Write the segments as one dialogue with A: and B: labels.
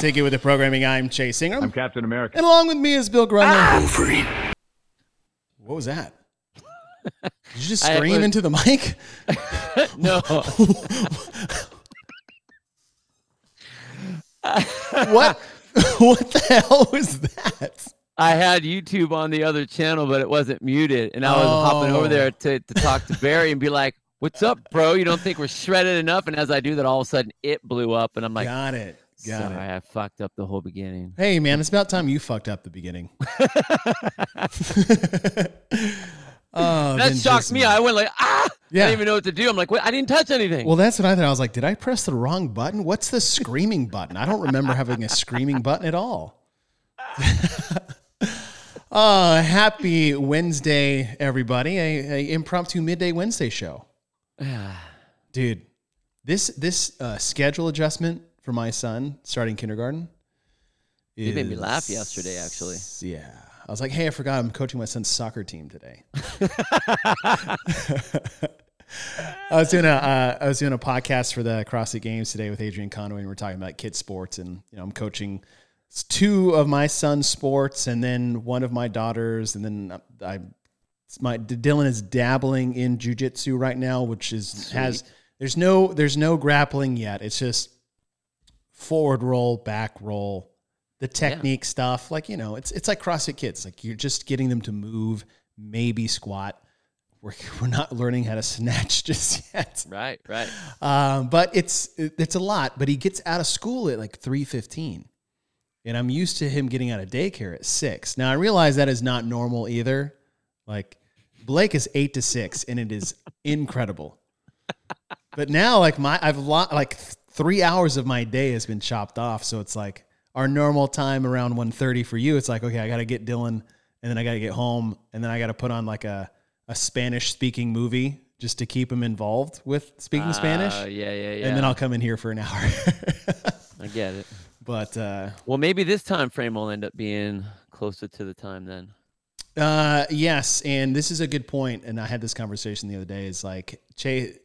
A: Welcome back to Get With The Programming. I'm Chase Ingram.
B: I'm Captain America.
A: and along with me is Bill Grundler. Ah! What was that? Did you just scream
C: was-
A: into the mic?
C: No,
A: what? what the hell was that?
C: I had YouTube on the other channel, but it wasn't muted, and I was hopping over
A: Oh.
C: there to, to talk to Barry and be like, "What's up, bro? You don't think we're shredded enough?" And as I do that, all of a sudden it blew up, and I'm like,
A: Got it. Got
C: "Sorry,
A: it.
C: I fucked up the whole beginning."
A: Hey, man, it's about time you fucked up the beginning. oh,
C: That shocked me. I went like, "Ah!"
A: yeah.
C: I didn't even know what to do. I'm like, "Wait, I didn't touch anything."
A: Well, that's what I thought. I was like, did I press the wrong button? What's the screaming button? I don't remember having a screaming button at all. uh, happy Wednesday, everybody. A, a impromptu midday Wednesday show. Dude, this this uh, schedule adjustment for my son starting kindergarten.
C: You made me laugh yesterday, actually.
A: Yeah. I was like, hey, I forgot I'm coaching my son's soccer team today. I was doing a uh, I was doing a podcast for the CrossFit Games today with Adrian Conway, and we're talking about kids sports, and you know I'm coaching two of my son's sports, and then one of my daughters, and then I it's my Dylan is dabbling in jujitsu right now, which is has there's no there's no grappling yet. It's just forward roll, back roll, the technique stuff. Like you know, it's it's like CrossFit Kids. Like you're just getting them to move, maybe squat. We're, we're not learning how to snatch just yet.
C: right, right.
A: Um, but it's it's a lot. But he gets out of school at like three fifteen, and I'm used to him getting out of daycare at six. Now I realize that is not normal either. Like Blake is eight to six, and it is incredible. But now, like my, I've lo- like three hours of my day has been chopped off. So it's like our normal time around 1.30 for you. It's like okay, I got to get Dylan, and then I got to get home, and then I got to put on like a a Spanish speaking movie just to keep him involved with speaking Spanish.
C: Uh, yeah, yeah, yeah.
A: And then I'll come in here for an hour.
C: I get it.
A: but uh,
C: Well, maybe this time frame will end up being closer to the time then.
A: uh, yes, and this is a good point. And I had this conversation the other day. Is like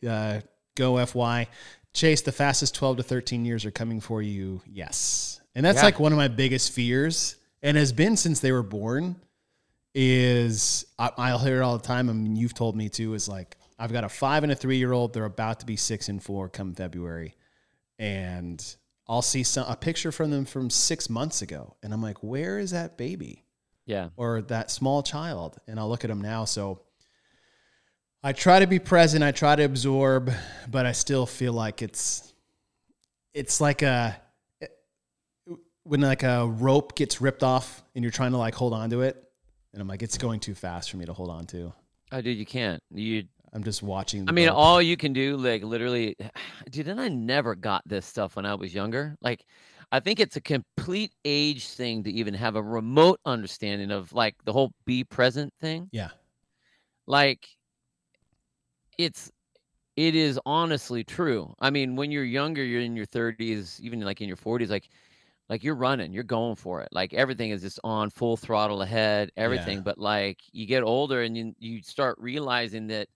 A: uh, go FY, Chase. The fastest twelve to thirteen years are coming for you. Yes, and that's
C: Yeah.
A: like one of my biggest fears, and has been since they were born. Is I, I'll hear it all the time. I mean, you've told me too. Is like I've got a five and a three year old. They're about to be six and four come February, and I'll see some a picture from them from six months ago, and I'm like, where is that baby?
C: Yeah.
A: or that small child and I'll look at them now. So I try to be present, I try to absorb, but I still feel like it's it's like a when like a rope gets ripped off and you're trying to like hold on to it and I'm like it's going too fast for me to hold on to.
C: Oh, dude, you can't. You
A: I'm just watching the
C: I mean,
A: rope.
C: all you can do, like literally, dude, and I never got this stuff when I was younger. Like, I think it's a complete age thing to even have a remote understanding of like the whole be present thing.
A: yeah.
C: Like, it's, it is honestly true. I mean, when you're younger, you're in your 30s, even like in your 40s, like, like you're running, you're going for it. Like everything is just on full throttle ahead, everything.
A: Yeah.
C: But like you get older and you you start realizing that,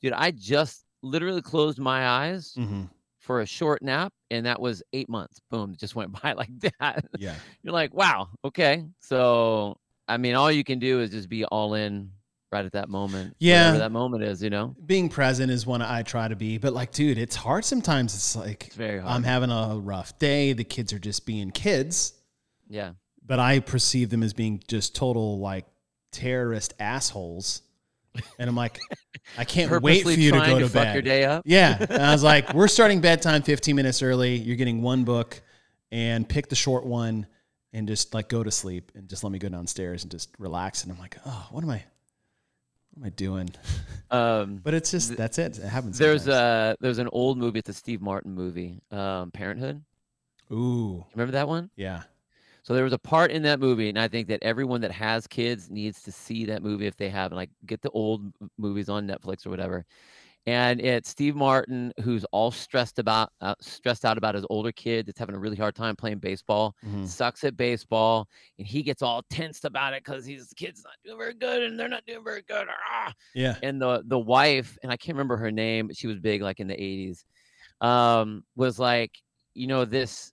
C: dude, I just literally closed my eyes
A: hmm
C: for a short nap, and that was eight months. Boom, it just went by like that.
A: Yeah.
C: You're like, wow, okay. So I mean, all you can do is just be all in right at that moment.
A: Yeah.
C: whatever that moment is, you know.
A: Being present is one I try to be, but like dude, it's hard sometimes. It's like
C: It's very hard.
A: I'm having a rough day, the kids are just being kids.
C: yeah,
A: but I perceive them as being just total like terrorist assholes. And I'm like, I can't wait for you to go
C: to,
A: to,
C: fuck
A: bed.
C: your day up.
A: Yeah. And I was like, we're starting bedtime 15 minutes early. You're getting one book and pick the short one and just like go to sleep and just let me go downstairs and just relax. And I'm like, oh, what am I, am I doing?
C: Um,
A: But it's just, that's it. It happens.
C: There's
A: sometimes.
C: a there's an old movie, it's a Steve Martin movie, um, Parenthood.
A: ooh,
C: Remember that one?
A: yeah.
C: So there was a part in that movie, and I think that everyone that has kids needs to see that movie if they haven't. Like, get the old movies on Netflix or whatever. And it's Steve Martin who's all stressed about, uh, stressed out about his older kid that's having a really hard time playing baseball,
A: Mhm.
C: sucks at baseball, and he gets all tensed about it because his kid's not doing very good, and they're not doing very good. Ah!
A: Yeah.
C: and the the wife and i can't remember her name but she was big like in the 80s um was like you know this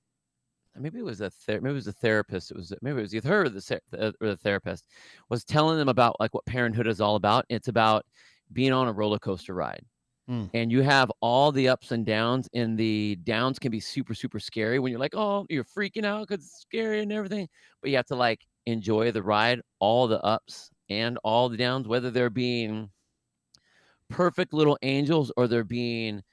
C: maybe it was a ther- maybe it was a therapist. It was maybe it was either her or the or the therapist was telling them about like what parenthood is all about. It's about being on a roller coaster ride.
A: Mm.
C: And you have all the ups and downs, and the downs can be super, super scary when you're like, oh, you're freaking out because it's scary and everything. But you have to like enjoy the ride, all the ups and all the downs, whether they're being perfect little angels or they're being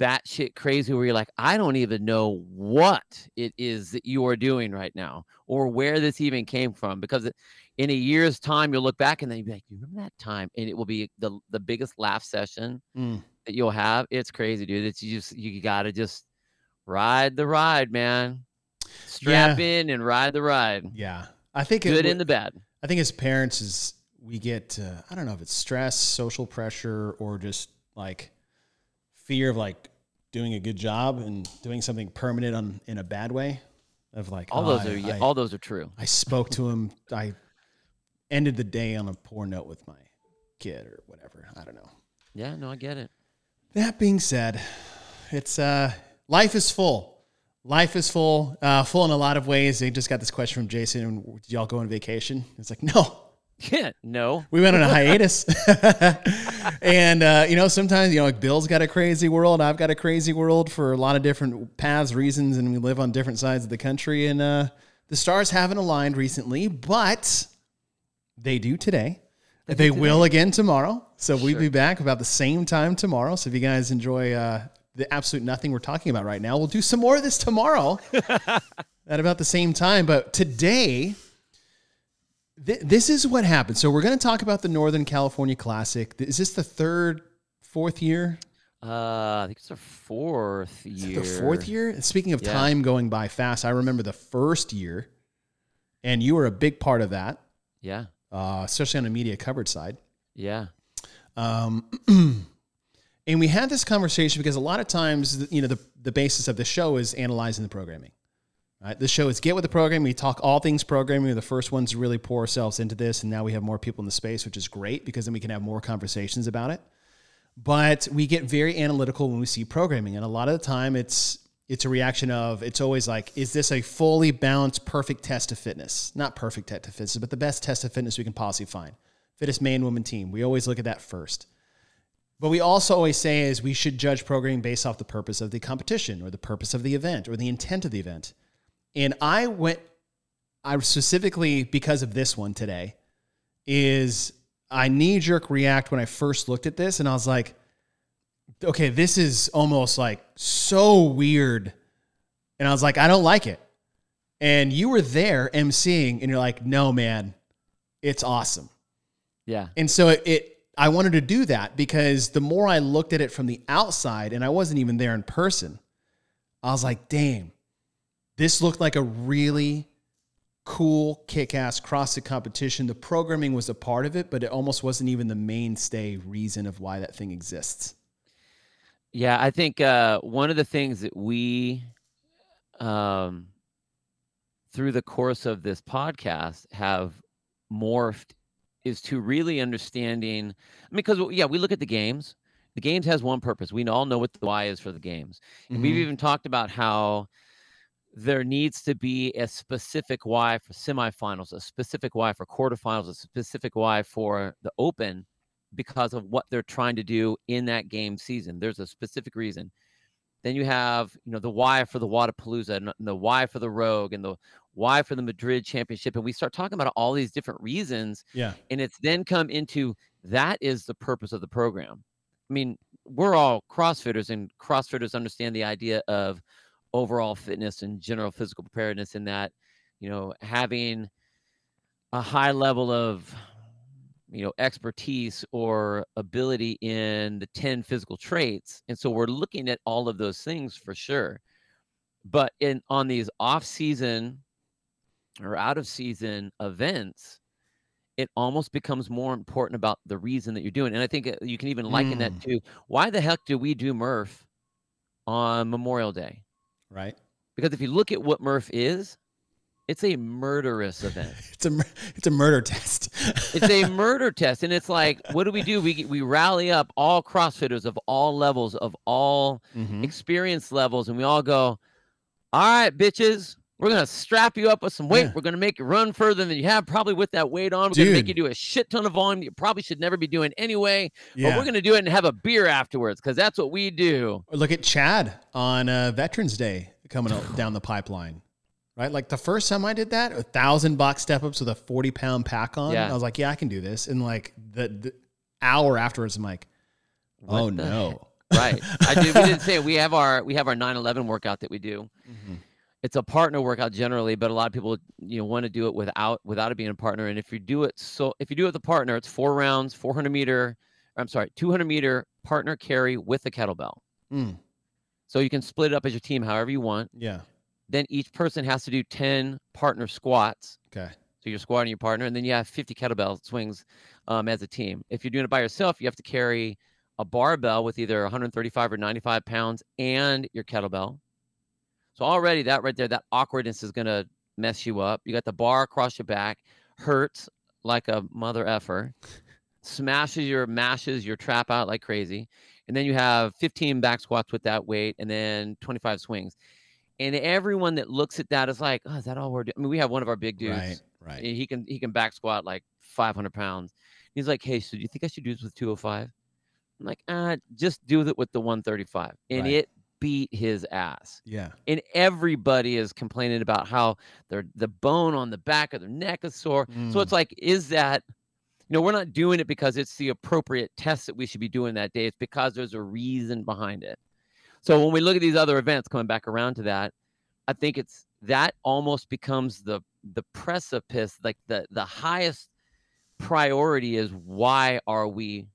C: batshit crazy where you're like, I don't even know what it is that you are doing right now or where this even came from. Because it- in a year's time, you'll look back and then you'll be like, you remember that time? And it will be the, the biggest laugh session
A: Mm.
C: That you'll have. It's crazy, dude. It's you just, you got to just ride the ride, man. Strap in and ride the ride.
A: Yeah. I think
C: Good
A: w-
C: and the bad.
A: I think as parents is we get uh, I don't know if it's stress, social pressure, or just like fear of like doing a good job and doing something permanent on in a bad way. Of like
C: All
A: oh,
C: those
A: I,
C: are, yeah,
A: I,
C: all those are true.
A: I spoke to him. I ended the day on a poor note with my kid or whatever. I don't know.
C: Yeah, no, I get it.
A: That being said, it's uh life is full. Life is full, uh, full in a lot of ways. They just got this question from Jason. Did y'all go on vacation? It's like, no,
C: Yeah, no.
A: we went on a hiatus. and, uh, you know, sometimes, you know, like Bill's got a crazy world. I've got a crazy world for a lot of different paths, reasons, and we live on different sides of the country. And uh, the stars haven't aligned recently, but they do today. They, will again tomorrow. So we'll be back about the same time tomorrow. So if you guys enjoy uh, the absolute nothing we're talking about right now, we'll do some more of this tomorrow at about the same time. But today, th- this is what happened. So we're going to talk about the Northern California Classic. Is this the third, fourth year?
C: Uh, I think it's the fourth year.
A: the fourth year? Speaking of
C: Yeah.
A: time going by fast, I remember the first year, and you were a big part of that,
C: Yeah,
A: uh, especially on the media coverage side.
C: yeah,
A: Um, and we had this conversation because a lot of times, you know, the, the basis of the show is analyzing the programming. Right? The show is get with the program. We talk all things programming. We're the first ones to really pour ourselves into this, and now we have more people in the space, which is great because then we can have more conversations about it. But we get very analytical when we see programming, and a lot of the time, it's it's a reaction of it's always like, is this a fully balanced, perfect test of fitness? Not perfect test of fitness, but the best test of fitness we can possibly find. Fittest man, woman team. We always look at that first. But we also always say is we should judge programming based off the purpose of the competition or the purpose of the event or the intent of the event. And I went, I specifically because of this one today, is I knee jerk react when I first looked at this and I was like, okay, this is almost like so weird. And I was like, I don't like it. And you were there emceeing and you're like, no, man, it's awesome.
C: yeah.
A: And so it, it I wanted to do that because the more I looked at it from the outside and I wasn't even there in person, I was like, damn, this looked like a really cool, kick ass CrossFit competition. The programming was a part of it, but it almost wasn't even the mainstay reason of why that thing exists.
C: Yeah, I think uh, one of the things that we, um, through the course of this podcast, have morphed is to really understanding. I mean, because yeah, we look at the games. The games has one purpose. We all know what the why is for the games, and we've even talked about how there needs to be a specific why for semifinals, a specific why for quarterfinals, a specific why for the open because of what they're trying to do in that game season. There's a specific reason. Then you have, you know, the why for the Wadapalooza and the why for the Rogue and the why for the Madrid Championship. And we start talking about all these different reasons.
A: Yeah.
C: And it's then come into that is the purpose of the program. I mean, we're all CrossFitters and CrossFitters understand the idea of overall fitness and general physical preparedness in that, you know, having a high level of you know expertise or ability in the 10 physical traits and so we're looking at all of those things for sure but in on these off season or out of season events it almost becomes more important about the reason that you're doing and i think uh, you can even liken that
A: Mm.
C: to why the heck do we do murph on memorial day
A: Right.
C: because if you look at what murph is it's a murderous event
A: It's a it's a murder test.
C: it's a murder test and it's like what do we do we we rally up all crossfitters of all levels of all
A: Mhm.
C: experience levels and we all go all right bitches We're gonna strap you up with some weight.
A: Yeah.
C: We're gonna make you run further than you have probably with that weight on. We're gonna make you do a shit ton of volume you probably should never be doing anyway. But we're gonna do it and have a beer afterwards because that's what we do.
A: Look at Chad on uh, Veterans Day coming up down the pipeline. Right, like the first time I did that, a thousand box step ups with a forty pound pack on.
C: Yeah.
A: I was like, "Yeah, I can do this." And like the, the hour afterwards, I'm like,
C: What
A: "Oh no!"
C: Right. I did. We didn't say it. we have our we have our 9/11 workout that we do.
A: Mhm.
C: It's a partner workout generally, but a lot of people you know want to do it without without it being a partner. And if you do it so if you do it with a partner, it's four rounds, 400 meter. I'm sorry, 200 meter partner carry with a kettlebell.
A: Mm,
C: So you can split it up as your team however you want.
A: yeah.
C: Then each person has to do 10 partner squats.
A: Okay.
C: So you're squatting your partner, and then you have 50 kettlebell swings um, as a team. If you're doing it by yourself, you have to carry a barbell with either 135 or 95 pounds and your kettlebell. So already that right there, that awkwardness is gonna mess you up. You got the bar across your back, hurts like a mother effer, smashes your mashes your trap out like crazy, and then you have 15 back squats with that weight, and then 25 swings. And everyone that looks at that is like, oh, is that all we're doing? I mean, we have one of our big dudes.
A: Right. Right.
C: He can he can back squat like 500 pounds. He's like, hey, so do you think I should do this with 205? I'm like, ah, just do it with the 135. And
A: Right.
C: it beat his ass.
A: Yeah.
C: And everybody is complaining about how their the bone on the back of their neck is sore. So
A: Mm.
C: it's like, is that you know, we're not doing it because it's the appropriate test that we should be doing that day. It's because there's a reason behind it. So when we look at these other events coming back around to that, I think it's that almost becomes the the precipice, like the the highest priority is why are we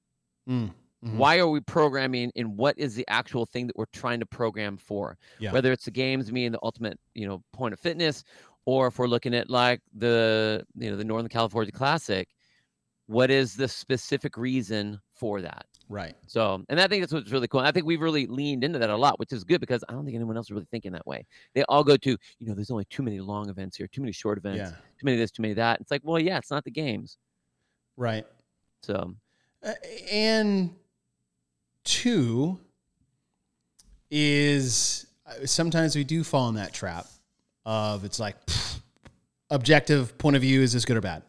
A: Mm, mhm.
C: why are we programming and what is the actual thing that we're trying to program for
A: Yeah.
C: whether it's the games being the ultimate you know point of fitness or if we're looking at like the you know the northern california classic what is the specific reason for that
A: Right.
C: so and i think that's what's really cool and i think we've really leaned into that a lot which is good because i don't think anyone else is really thinking that way they all go to you know there's only too many long events here too many short events
A: Yeah.
C: too many of this too many of that it's like well yeah it's not the games
A: Right.
C: so
A: Uh, and two is uh, sometimes we do fall in that trap of it's like pfft, objective point of view is this good or bad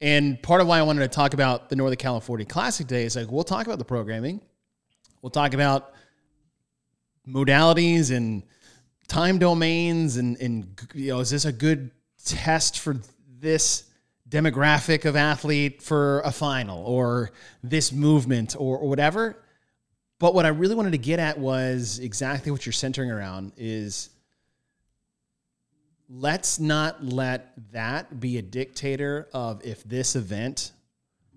A: and part of why i wanted to talk about the northern california classic day is like we'll talk about the programming we'll talk about modalities and time domains and, and you know is this a good test for this demographic of athlete for a final or this movement or, or whatever. But what I really wanted to get at was exactly what you're centering around is let's not let that be a dictator of if this event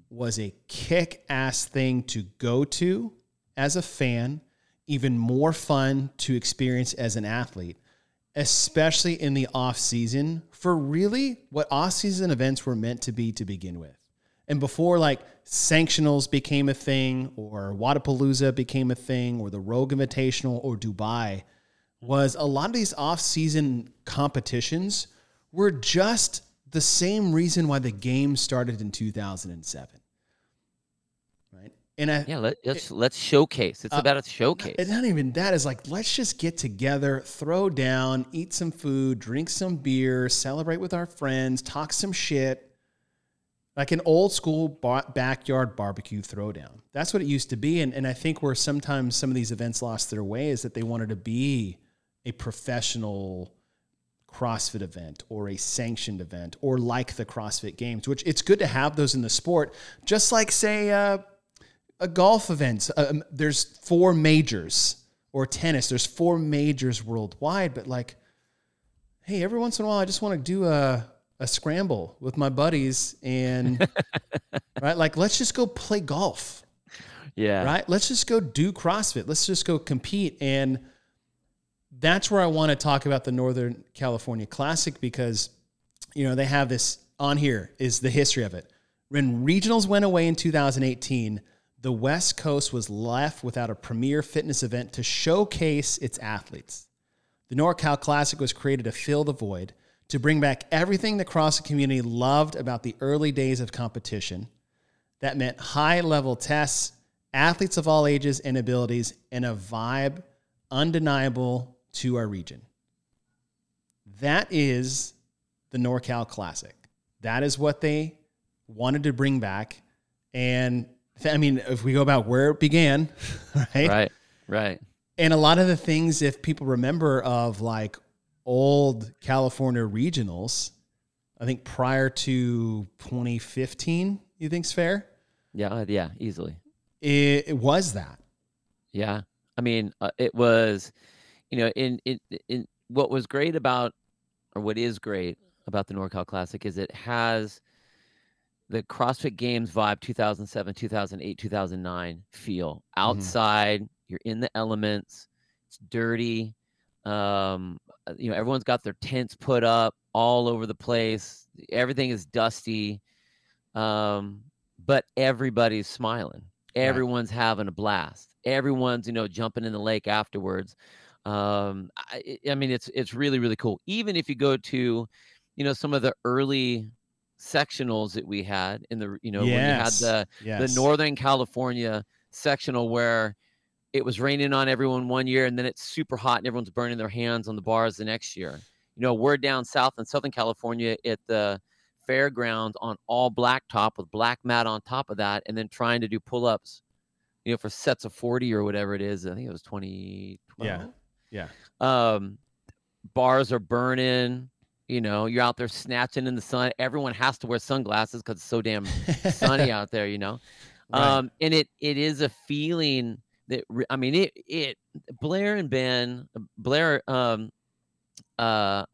A: was a kick ass thing to go to as a fan, even more fun to experience as an athlete especially in the off season for really what off season events were meant to be to begin with. And before like sanctionals became a thing or Wadapalooza became a thing or the Rogue Invitational or Dubai was a lot of these off season competitions were just the same reason why the game started in 2007. Right? And I,
C: yeah let, let's let's showcase it's
A: Uh,
C: about a showcase
A: it's not even that. It's like let's just get together, throw down, eat some food, drink some beer, celebrate with our friends, talk some shit, like an old school bar- backyard barbecue throwdown. That's what it used to be, and and I think where sometimes some of these events lost their way is that they wanted to be a professional CrossFit event or a sanctioned event or like the CrossFit Games, which it's good to have those in the sport, just like say. Uh, a golf event. Um, there's four majors or tennis. There's four majors worldwide, but like, hey, every once in a while, I just want to do a a scramble with my buddies and right, like, let's just go play golf.
C: yeah
A: Right, let's just go do CrossFit. Let's just go compete and. That's where I want to talk about the Northern California Classic because, you know, they have this on here is the history of it. When regionals went away in 2018, the West Coast was left without a premier fitness event to showcase its athletes. The NorCal Classic was created to fill the void, to bring back everything the CrossFit community loved about the early days of competition. That meant high level tests, athletes of all ages and abilities, and a vibe undeniable to our region. that is the NorCal Classic. That is what they wanted to bring back. And I mean, if we go about where it began, right?
C: Right. Right.
A: And a lot of the things, if people remember, of like old California regionals, I think prior to 2015, you think's fair?
C: Yeah. uh, Yeah. Easily.
A: It, it was that.
C: Yeah. I mean, uh, it was, you know, in, in in what was great about, or what is great about the NorCal Classic is it has the CrossFit Games vibe 2007, 2008, 2009 feel. Outside, you're in the elements. It's dirty. Um, uh, you know, everyone's got their tents put up all over the place. Everything is dusty. Um, but everybody's smiling. Everyone's having a blast. Everyone's, you know, jumping in the lake afterwards. Um, I, I mean, it's it's really really cool. Even if you go to, you know, some of the early sectionals that we had in the, you know, when you had the
A: Yes.
C: the Northern California sectional where it was raining on everyone one year and then it's super hot and everyone's burning their hands on the bars the next year. You know, we're down south in Southern California at the fairgrounds on all blacktop with black mat on top of that and then trying to do pull-ups, you know, for sets of 40 or whatever it is. I think it was 2012.
A: Yeah.
C: Um, bars are burning. You know, you're out there snatching in the sun. Everyone has to wear sunglasses because it's so damn sunny out there. You know,
A: Right.
C: um, and it it is a feeling that I mean it it Blair and Ben Blair um uh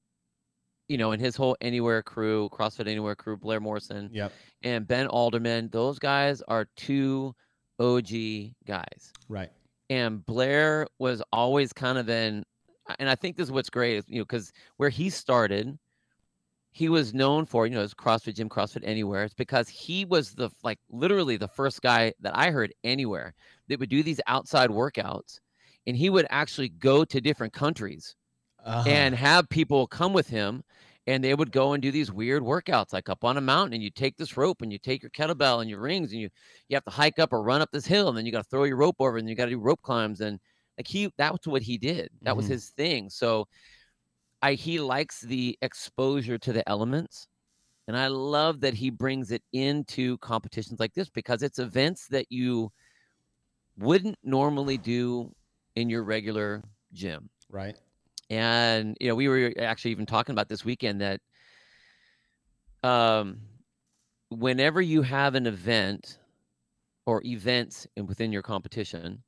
C: you know and his whole Anywhere crew CrossFit Anywhere crew Blair Morrison
A: Yep.
C: and Ben Alderman those guys are two OG guys
A: Right.
C: And Blair was always kind of in, and I think this is what's great, is, you know, because where he started, he was known for, you know, his CrossFit Gym, CrossFit Anywhere. It's because he was the like literally the first guy that I heard anywhere that would do these outside workouts, and he would actually go to different countries
A: Uh-huh.
C: and have people come with him and they would go and do these weird workouts like up on a mountain and you take this rope and you take your kettlebell and your rings and you you have to hike up or run up this hill and then you got to throw your rope over and you got to do rope climbs and like he that was what he did that was
A: Mhm.
C: his thing so i he likes the exposure to the elements and i love that he brings it into competitions like this because it's events that you wouldn't normally do in your regular gym
A: right.
C: And you know we were actually even talking about this weekend that um whenever you have an event or events in, within your competition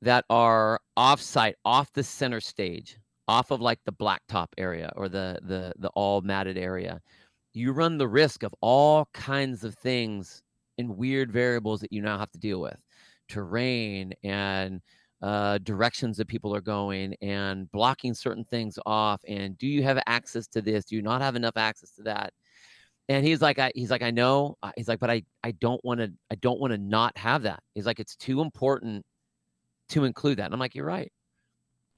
C: that are off-site off the center stage off of like the blacktop area or the the the all matted area you run the risk of all kinds of things and weird variables that you now have to deal with. Terrain and uh, directions that people are going and blocking certain things off and do you have access to this? Do you not have enough access to that? And he's like I, he's like i know Uh, he's like but i i don't want to i don't want to not have that. He's like it's too important to include that. And i'm like you're right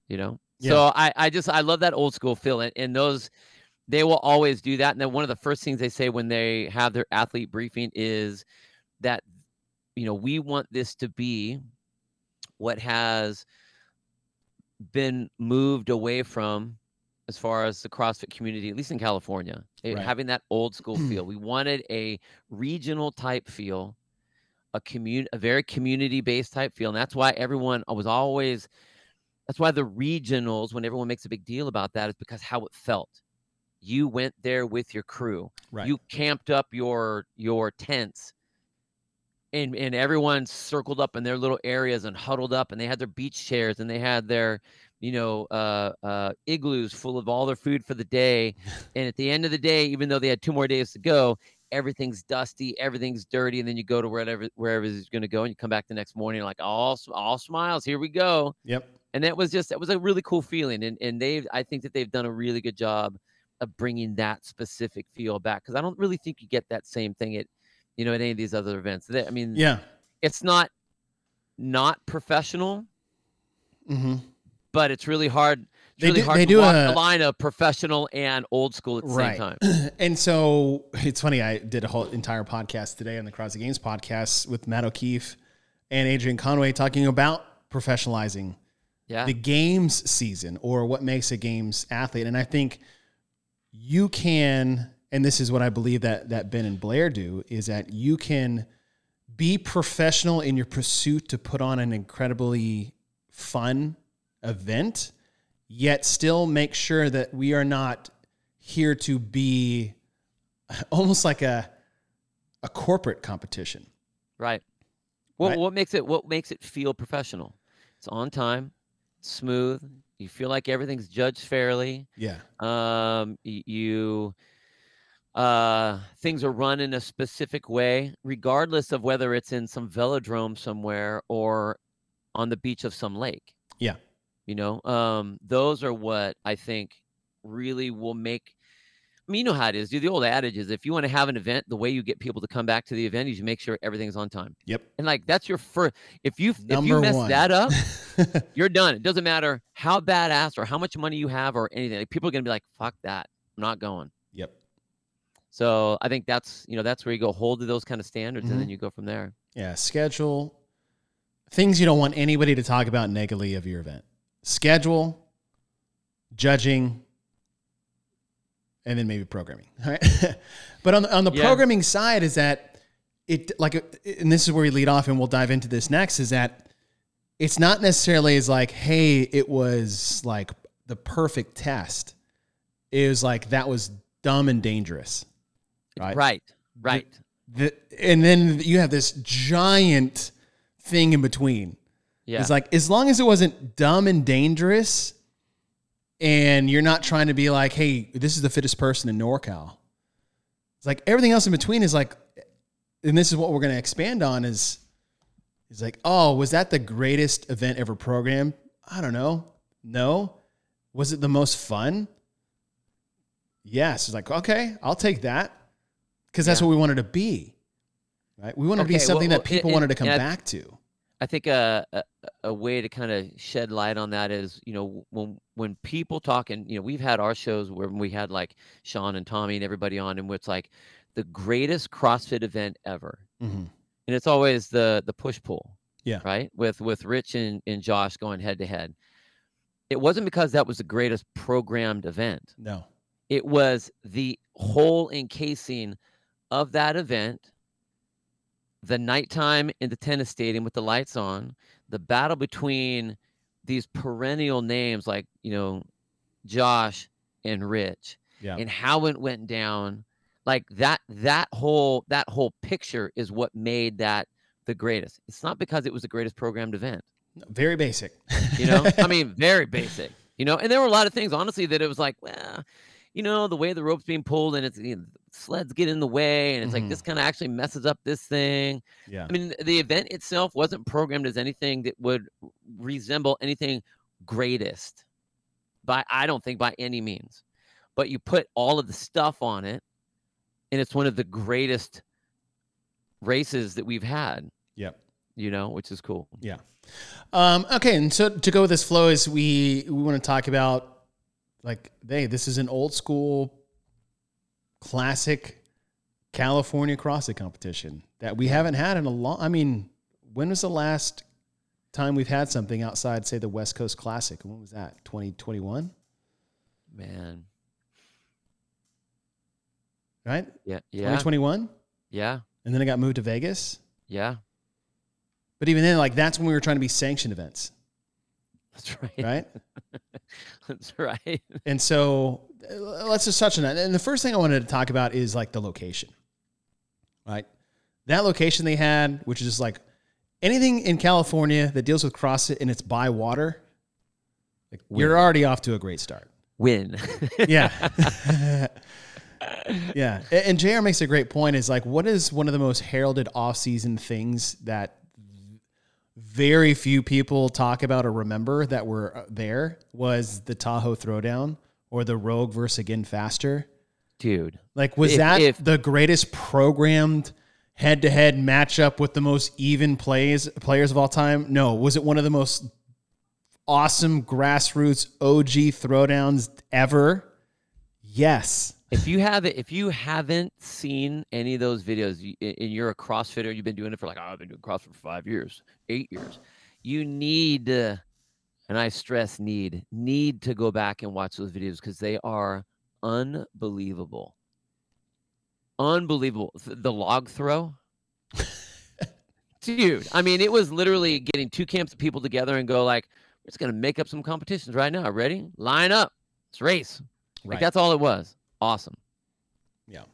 C: you know? So i i just i love that old school feel and, and those they will always do that and then one of the first things they say when they have their athlete briefing is that you know we want this to be what has been moved away from as far as the CrossFit community, at least in California, eh,
A: Right.
C: having that old school feel. We wanted a regional type feel, a commun a very community based type feel. And that's why everyone was always that's why the regionals, when everyone makes a big deal about that, is because how it felt. You went there with your crew
A: Right.
C: you camped up your your tents and and everyone circled up in their little areas and huddled up and they had their beach chairs and they had their you know uh uh igloos full of all their food for the day and at the end of the day even though they had two more days to go everything's dusty everything's dirty and then you go to wherever wherever it's going to go and you come back the next morning like all all smiles here we go
A: Yep.
C: and that was just that was a really cool feeling and and they i think that they've done a really good job of bringing that specific feel back because i don't really think you get that same thing at you know at any of these other events They- i mean
A: Yeah.
C: it's not not professional
A: Mm-hmm.
C: but it's really hard it's
A: They
C: really
A: do-
C: hard
A: they
C: to
A: do
C: walk
A: a-
C: the line of professional and old school at the
A: Right.
C: same time
A: And so it's funny. I did a whole entire podcast today on the CrossFit Games podcast with Matt O'Keefe and Adrian Conway talking about professionalizing
C: yeah
A: the games season or what makes a games athlete. And I think you can, and this is what I believe that that Ben and Blair do, is that you can be professional in your pursuit to put on an incredibly fun event, yet still make sure that we are not here to be almost like a a corporate competition.
C: Right. What
A: Right.
C: what makes it what makes it feel professional? It's on time, smooth. You feel like everything's judged fairly.
A: Yeah.
C: Um, you uh things are run in a specific way, regardless of whether it's in some velodrome somewhere or on the beach of some lake.
A: Yeah.
C: You know, um, those are what I think really will make. I mean, you know how it is. dude. The old adage is if you want to have an event, the way you get people to come back to the event is you make sure everything's on time.
A: Yep.
C: And like that's your first. If you if you mess
A: one.
C: that up, you're done. It doesn't matter how badass or how much money you have or anything. Like, people are gonna be like, "Fuck that, I'm not going." So I think that's you know that's where you go hold to those kind of standards, and
A: Mhm.
C: then you go from there.
A: Yeah. Schedule things you don't want anybody to talk about negatively of your event. Schedule, judging, and then maybe programming. All right. but on the, on the
C: Yeah.
A: programming side is that it like and this is where we lead off and we'll dive into this next is that it's not necessarily as like hey it was like the perfect test it was like that was dumb and dangerous right
C: Right, right.
A: the, and then you have this giant thing in between
C: Yeah,
A: it's like as long as it wasn't dumb and dangerous, and you're not trying to be like, "Hey, this is the fittest person in NorCal." It's like everything else in between is like, and this is what we're going to expand on is, is like, oh, was that the greatest event ever programmed? I don't know. No, was it the most fun? Yes. It's like okay, I'll take that because that's
C: Yeah.
A: what we wanted to be. Right? We wanted to be something
C: well,
A: that people
C: and-
A: wanted to come
C: and I-
A: back to.
C: I think a, a a way to kind of shed light on that is, you know, when when people talk and you know, we've had our shows where we had like Sean and Tommy and everybody on, and it's like the greatest CrossFit event ever,
A: Mhm.
C: and it's always the the push pull,
A: Yeah.
C: right, with with Rich and, and Josh going head to head. It wasn't because that was the greatest programmed event.
A: No.
C: It was the whole encasing of that event, the nighttime in the tennis stadium with the lights on, the battle between these perennial names like, you know, Josh and Rich,
A: Yeah.
C: and how it went down. Like that that whole that whole picture is what made that the greatest. It's not because it was the greatest programmed event.
A: Very basic.
C: You know, I mean, very basic. You know, and there were a lot of things, honestly, that it was like, well, you know, the way the rope's being pulled and it's you know, sleds get in the way, and it's
A: Mhm.
C: like this kind of actually messes up this thing.
A: yeah.
C: I mean, the event itself wasn't programmed as anything that would resemble anything greatest, by I don't think by any means. But you put all of the stuff on it, and it's one of the greatest races that we've had.
A: Yep.
C: You know, which is cool.
A: Yeah. Um, okay, and so to go with this flow is we we want to talk about like, hey, this is an old school, classic California CrossFit competition that we haven't had in a long. I mean, when was the last time we've had something outside, say, the West Coast Classic? When was that? Twenty twenty one,
C: Man,
A: right?
C: yeah,
A: Twenty
C: yeah,
A: twenty one,
C: yeah,
A: and then it got moved to Vegas.
C: yeah.
A: But even then, like that's when we were trying to be sanctioned events,
C: That's right.
A: right?
C: That's right.
A: And so uh, let's just touch on that. And the first thing I wanted to talk about is like the location, right? That location they had, which is just like anything in California that deals with CrossFit and it's by water, like you're already off to a great start.
C: Win.
A: Yeah. yeah. A- And JR makes a great point is like, what is one of the most heralded off-season things that very few people talk about or remember that were uh, there was the Tahoe throwdown or the Rogue versus Again Faster.
C: Dude.
A: Like, was
C: If-
A: that
C: if-
A: the greatest programmed head-to-head matchup with the most even plays players of all time? No. Was it one of the most awesome grassroots OG throwdowns ever? Yes.
C: If you have it, if you haven't seen any of those videos you- and you're a CrossFitter, you've been doing it for like, oh, I've been doing CrossFit for five years, eight years, you need, uh, and I stress need, need to go back and watch those videos because they are unbelievable. Unbelievable. The log throw. Dude, I mean, it was literally getting two camps of people together and go like, we're just gonna make up some competitions right now. Ready? Line up. Let's race. Like that's all it was. Awesome.
A: Yeah.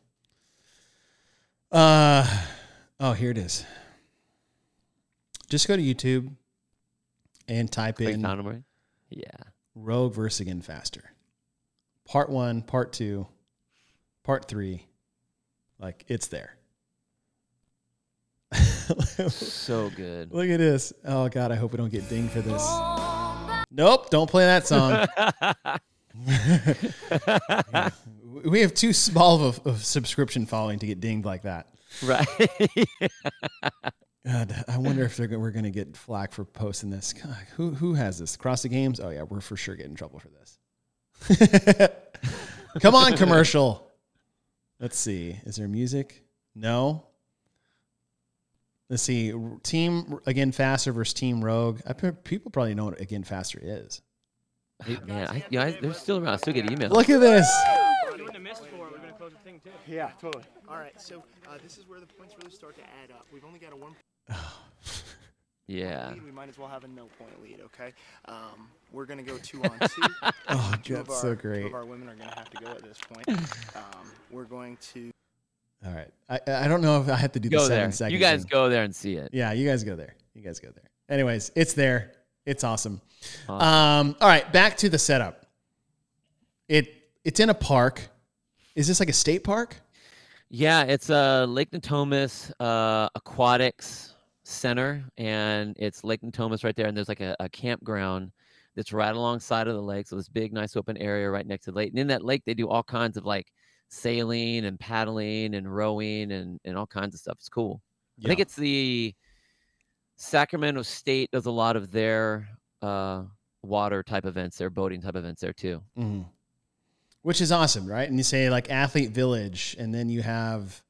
A: Uh oh, here it is. Just go to YouTube and type
C: Wait,
A: in
C: found 'em already? Yeah.
A: Rogue versus Again Faster. Part one, part two, part three. Like it's there.
C: So good.
A: Look at this. Oh God, I hope we don't get dinged for this. Nope, don't play that song. we have too small of a subscription following to get dinged like that.
C: right.
A: God, I wonder if they're, we're going to get flack for posting this. God, who who has this? Cross the games? Oh yeah, we're for sure getting in trouble for this. Come on, commercial. Let's see. Is there music? No. Let's see. Team again faster versus Team Rogue. I people probably know what again faster is.
C: Man, I, yeah, I, they're still around. I still get emails.
A: Look at this.
B: doing the mist for, we're gonna close the thing too.
D: Yeah, totally.
B: All right, so uh, this is where the points really start to add up. We've only got a one
C: Yeah.
B: lead. We might as well have a no point lead, okay? Um, we're gonna go two on two.
A: Oh,
B: two
A: that's
B: our,
A: so
B: Two
A: great.
B: of our women are gonna have to go at this point. Um, we're going to.
A: All right. I I don't know if I have to do the seven
C: there.
A: second
C: You guys
A: thing.
C: go there and see it.
A: Yeah, you guys go there. You guys go there. Anyways, it's there. It's awesome.
C: Awesome.
A: Um, all right, back to the setup. It it's in a park. Is this like a state park?
C: Yeah, it's a Lake Natomas uh, Aquatics Center, and it's Lake Natomas right there. And there's like a, a campground that's right alongside of the lake. So this big, nice open area right next to the lake. And in that lake, they do all kinds of like sailing and paddling and rowing and, and all kinds of stuff. It's cool. I think it's the Sacramento State does a lot of their uh, water type events, their boating type events there too.
A: Mhm. Which is awesome, right? And you say like athlete village, and then you have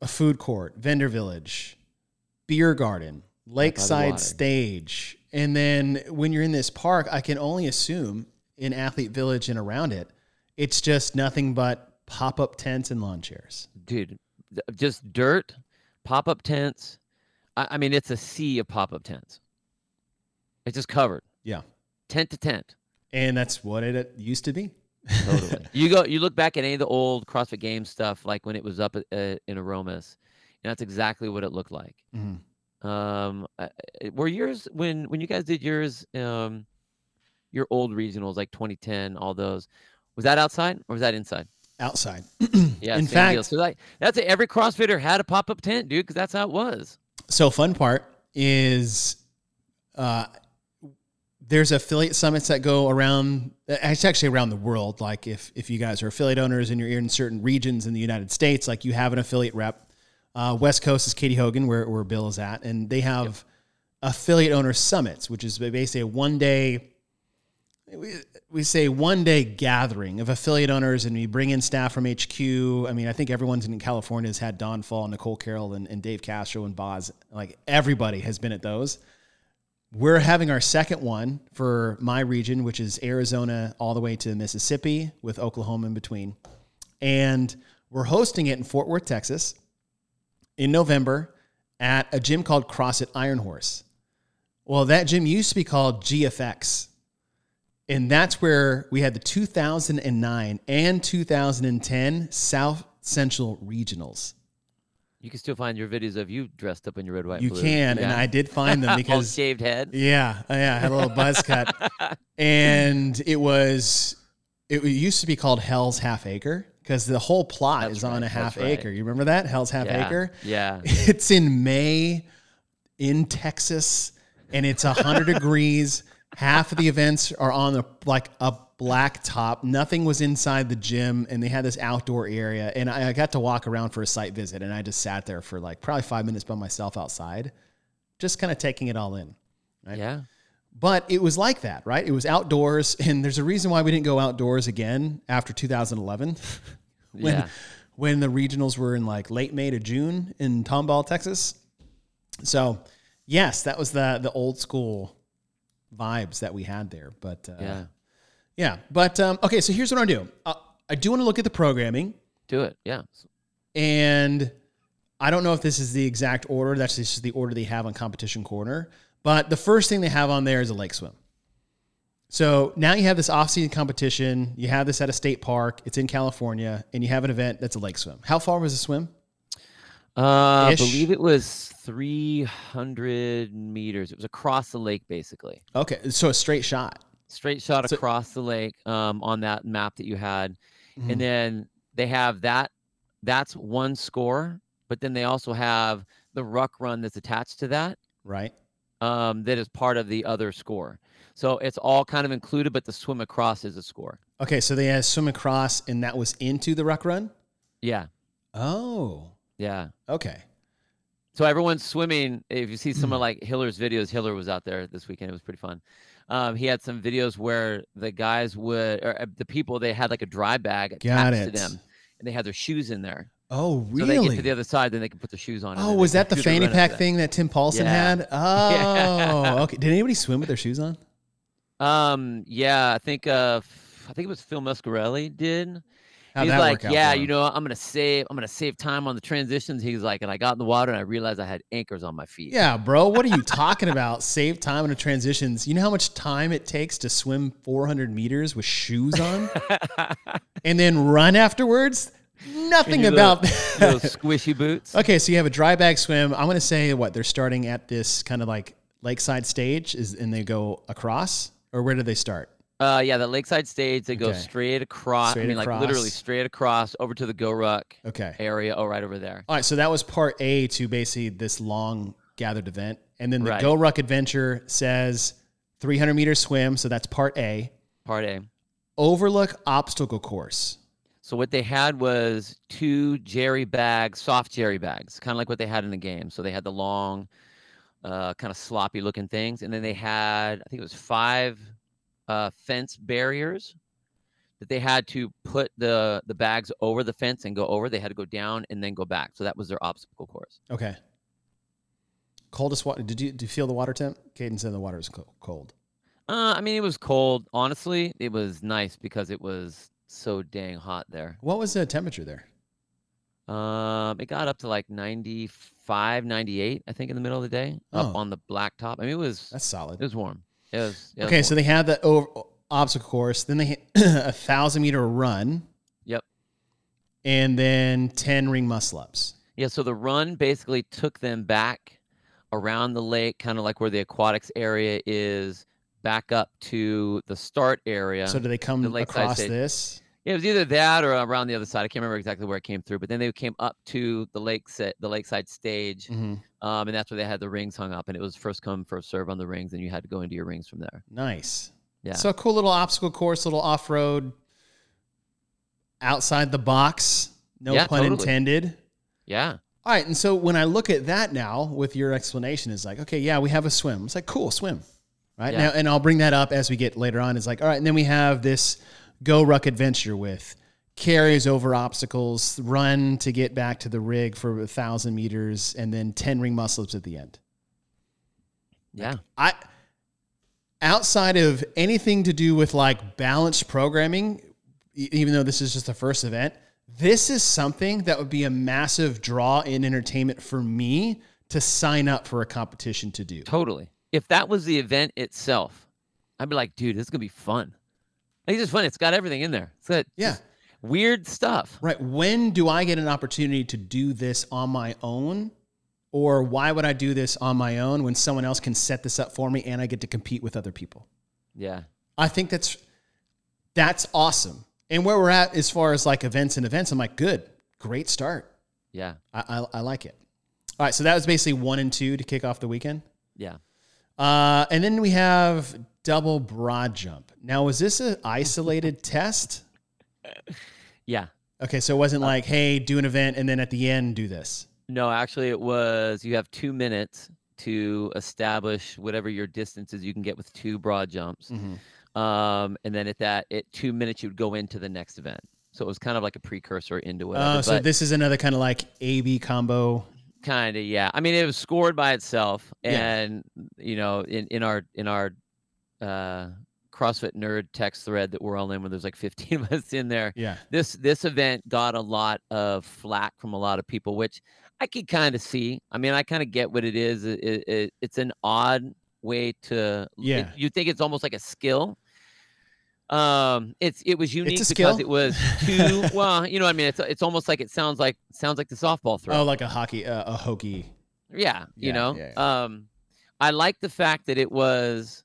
A: a food court, vendor village, beer garden, lakeside stage. And then when you're in this park, I can only assume in athlete village and around it, it's just nothing but pop up tents and lawn chairs.
C: dude, just dirt, pop up tents. I, I mean, it's a sea of pop up tents. It's just covered
A: Yeah.
C: tent to tent.
A: And that's what it used to be.
C: Totally. you go, you look back at any of the old CrossFit Games stuff, like when it was up at, uh, in Aromas, and that's exactly what it looked like.
A: Mhm.
C: Um, were yours when when you guys did yours, um, your old regionals like 2010, all those, was that outside or was that inside?
A: Outside.
C: Yeah,
A: In
C: deal.
A: fact-
C: so like that's it. Every CrossFitter had a pop up tent, dude, because that's how it was.
A: So fun part is uh, there's affiliate summits that go around. It's actually around the world. Like if if you guys are affiliate owners and you're in certain regions in the United States, like you have an affiliate rep. Uh, West Coast is Katie Hogan, where where Bill is at, and they have affiliate owner summits, which is basically a one day. We, we say one day gathering of affiliate owners, and we bring in staff from HQ. I mean, I think everyone's in California has had Don Fall, Nicole Carroll, and, and Dave Castro and Boz. Like everybody has been at those. We're having our second one for my region, which is Arizona all the way to Mississippi with Oklahoma in between. And we're hosting it in Fort Worth, Texas in November at a gym called CrossFit Iron Horse. Well, that gym used to be called GFX. And that's where we had the 2009 and 2010 South Central Regionals.
C: You can still find your videos of you dressed up in your red, white,
A: You
C: blue.
A: can, and I did find them because
C: shaved head.
A: Yeah, yeah, I had a little buzz cut, and it was it used to be called Hell's Half Acre because the whole plot
C: That's
A: is on
C: right,
A: a
C: that's
A: half
C: right.
A: acre. You remember that Hell's Half
C: yeah.
A: Acre?
C: Yeah.
A: It's in May in Texas, and it's hundred degrees. Half of the events are on the like a black top. Nothing was inside the gym, and they had this outdoor area. And I, I got to walk around for a site visit, and I just sat there for like probably five minutes by myself outside, just kind of taking it all in. Right?
C: Yeah.
A: But it was like that, right? It was outdoors, and there's a reason why we didn't go outdoors again after 2011, when
C: Yeah.
A: when the regionals were in like late May to June in Tomball, Texas. So, yes, that was the the old school vibes that we had there. But uh,
C: Yeah.
A: Yeah. But um, okay, so here's what I'm gonna do. Uh, I do want to look at the programming,
C: Do it. Yeah.
A: and I don't know if this is the exact order. That's just the order they have on Competition Corner. But the first thing they have on there is a lake swim. So now you have this off-season competition. You have this at a state park. It's in California, and you have an event that's a lake swim. How far was the swim?
C: Uh, I believe it was 300 meters. It was across the lake, basically.
A: Okay, so a straight shot.
C: Straight shot
A: So-
C: across the lake um, on that map that you had.
A: Mhm.
C: And then they have that. That's one score. But then they also have the ruck run that's attached to that.
A: Right.
C: Um, that is part of the other score. So it's all kind of included, but the swim across is a score.
A: Okay, so they had swim across, and that was into the ruck run.
C: Yeah.
A: Oh,
C: Yeah.
A: okay.
C: So everyone's swimming. If you see some
A: Mm.
C: of like Hiller's videos, Hiller was out there this weekend. It was pretty fun. Um, he had some videos where the guys would, or uh, the people, they had like a dry bag
A: Got
C: attached
A: it.
C: to them, and they had their shoes in there.
A: Oh,
C: So they get
A: really?
C: to the other side, then they can put their shoes on. and
A: oh,
C: then they
A: was
C: can
A: that the fanny
C: run
A: pack thing that Tim Paulson
C: Yeah.
A: had? Oh, okay. Did anybody swim with their shoes on?
C: Um, yeah, I think uh, f- I think it was Phil Muscarelli did.
A: How'd
C: He's like, yeah, you know, I'm gonna save, I'm gonna save time on the transitions. He's like, and I got in the water and I realized I had anchors on my feet.
A: Yeah, bro. What are you talking about? Save time in the transitions. You know how much time it takes to swim 400 meters with shoes on and then run afterwards? Nothing about
C: Those squishy boots.
A: Okay, so you have a dry bag swim. I'm going to say what they're starting at this kind of like lakeside stage is and they go across or where do they start?
C: Uh, yeah, the lakeside stage. They go
A: Okay.
C: straight across.
A: Straight
C: I mean, like literally straight across over to the GORUCK
A: Okay.
C: area. Oh, right over there.
A: All right, so that was part A to basically this long gathered event. And then the
C: Right.
A: GORUCK Adventure says 300 meter swim, so that's part A.
C: Part A.
A: Overlook obstacle course.
C: So what they had was two jerry bags, soft jerry bags, kind of like what they had in the game. So they had the long, uh, kind of sloppy looking things, and then they had, I think it was five uh, fence barriers that they had to put the the bags over the fence and go over. They had to go down and then go back. So that was their obstacle course.
A: Okay. Coldest water. Did you, did you feel the water temp? Caden said the water is cold.
C: Uh, I mean, it was cold. Honestly, it was nice because it was so dang hot there.
A: What was the temperature there?
C: Um, it got up to like 95, 98, I think, in the middle of the day, up
A: Oh.
C: on the blacktop. I mean, it was
A: That's solid.
C: it was warm. It was it was
A: Okay, so they had the over, obstacle course. Then they had a thousand meter run,
C: yep,
A: and then ten ring muscle ups.
C: yeah. So the run basically took them back around the lake, kind of like where the aquatics area is, back up to the start area.
A: So do they come
C: the
A: across this?
C: It was either that or around the other side. I can't remember exactly where it came through, but then they came up to the lake set, the lakeside stage,
A: Mhm.
C: um, and that's where they had the rings hung up, and it was first come first serve on the rings, and you had to go into your rings from there.
A: Nice.
C: Yeah.
A: So a cool little obstacle course, little off road, outside the box. No
C: Yeah,
A: pun
C: totally.
A: intended.
C: Yeah,
A: All right, and so when I look at that now, with your explanation, is like, okay, yeah, we have a swim. It's like cool swim, right
C: Yeah.
A: now, and I'll bring that up as we get later on. It's like, all right, and then we have this GORUCK adventure with carries over obstacles, run to get back to the rig for a thousand meters, and then ten ring muscle ups at the end.
C: yeah.
A: I outside of anything to do with like balanced programming, even though this is just the first event, this is something that would be a massive draw in entertainment for me to sign up for a competition to do.
C: Totally. If that was the event itself, I'd be like, dude, this is gonna be fun. It's just fun. It's got everything in there. It's got
A: Yeah.
C: weird stuff.
A: Right. When do I get an opportunity to do this on my own? Or why would I do this on my own when someone else can set this up for me and I get to compete with other people?
C: Yeah.
A: I think that's that's awesome. And where we're at as far as like events and events, I'm like, good, great start.
C: Yeah.
A: I, I, I like it. All right, so that was basically one and two to kick off the weekend.
C: Yeah.
A: Uh, and then we have double broad jump. Now, was this an isolated test?
C: Yeah.
A: Okay, so it wasn't like, hey, do an event and then at the end do this.
C: No, actually, it was you have two minutes to establish whatever your distances you can get with two broad jumps. Um, and then at that, at two minutes, you'd go into the next event. So it was kind of like a precursor into it.
A: Oh, so this is another kind of like A B combo.
C: kind of, yeah. I mean, it was scored by itself,
A: Yeah.
C: and you know, in in our in our uh, CrossFit nerd text thread that we're all in, where there's like 15 of us in there.
A: Yeah.
C: This this event got a lot of flack from a lot of people, which I could kind of see. I mean, I kind of get what it is. It, it, it- it's an odd way to.
A: Yeah.
C: it- you think it's almost like a skill. Um, it's it was unique because
A: skill.
C: it was too well. You know, what I mean, it's it's almost like it sounds like sounds like the softball throw.
A: Oh, like a hockey, uh, a hokey.
C: Yeah, you
A: Yeah,
C: know.
A: yeah,
C: Um I like the fact that it was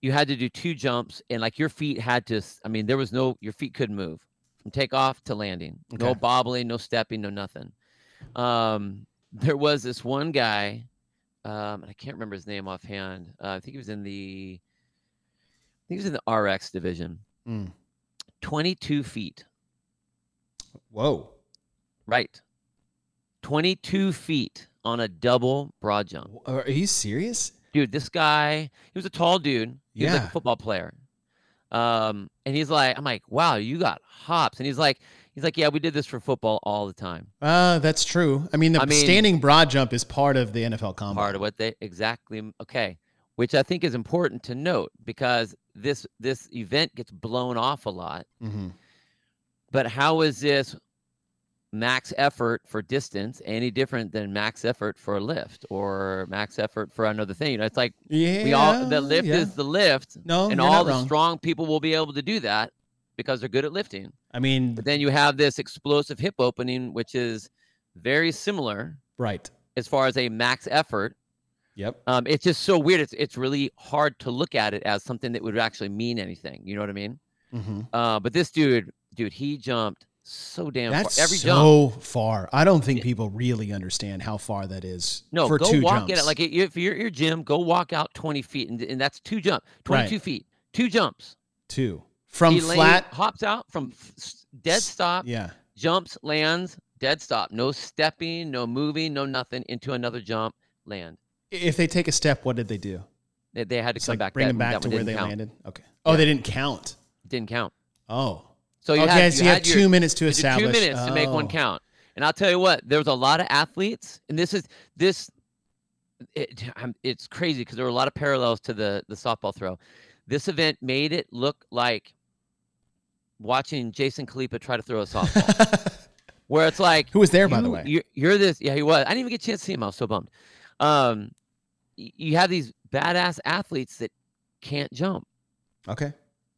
C: you had to do two jumps and like your feet had to i mean there was no your feet couldn't move from takeoff to landing. No
A: Okay.
C: bobbling, no stepping, no nothing. Um there was this one guy um and I can't remember his name offhand. Uh, I think he was in the I think he was in the RX division.
A: Mm.
C: 22 feet.
A: Whoa.
C: Right. 22 feet on a double broad jump.
A: Are you serious?
C: Dude, this guy, he was a tall dude. He was like a football player. Um, and he's like, I'm like, wow, you got hops. And he's like, he's like, yeah, we did this for football all the time.
A: Uh, that's true. I mean, the
C: I mean-
A: standing broad jump is part of the NFL combine.
C: Part of what they exactly okay, which I think is important to note because this this event gets blown off a lot.
A: hmm
C: But how is this max effort for distance any different than max effort for a lift or max effort for another thing? You know, it's like
A: Yeah.
C: we all the lift
A: yeah.
C: is the lift.
A: no,
C: and all the
A: wrong.
C: strong people will be able to do that because they're good at lifting.
A: I mean,
C: But then you have this explosive hip opening, which is very similar
A: right.
C: as far as a max effort.
A: Yep.
C: Um, it's just so weird. It's it's really hard to look at it as something that would actually mean anything. You know what I mean?
A: hmm
C: Uh, but this dude, dude, he jumped so damn
A: That's
C: far. Every jump.
A: so far. I don't think people really understand how far that is.
C: No,
A: for
C: go
A: two
C: walk
A: jumps.
C: at it. Like if you're at your gym, go walk out 20 feet, and, and that's two jump, 22
A: Right.
C: feet, two jumps.
A: two from flat.
C: hops out from dead stop,
A: Yeah.
C: jumps, lands, dead stop. No stepping, no moving, no nothing into another jump, land.
A: If they take a step, what did they do?
C: They, they had to
A: It's
C: come
A: like
C: back.
A: bring
C: that,
A: them back to where they
C: count.
A: landed. Okay. Oh, they didn't count.
C: Didn't count.
A: Oh.
C: So you
A: okay,
C: had,
A: so you have
C: had
A: two minutes to establish.
C: two minutes to make one count. And I'll tell you what, there was a lot of athletes, and this is this. It, it's crazy because there were a lot of parallels to the the softball throw. This event made it look like watching Jason Kalipa try to throw a softball, where it's like
A: Who was there, by the way?
C: You're, you're this. Yeah, he was. I didn't even get a chance to see him. I was so bummed. Um, you have these badass athletes that can't jump,
A: Okay.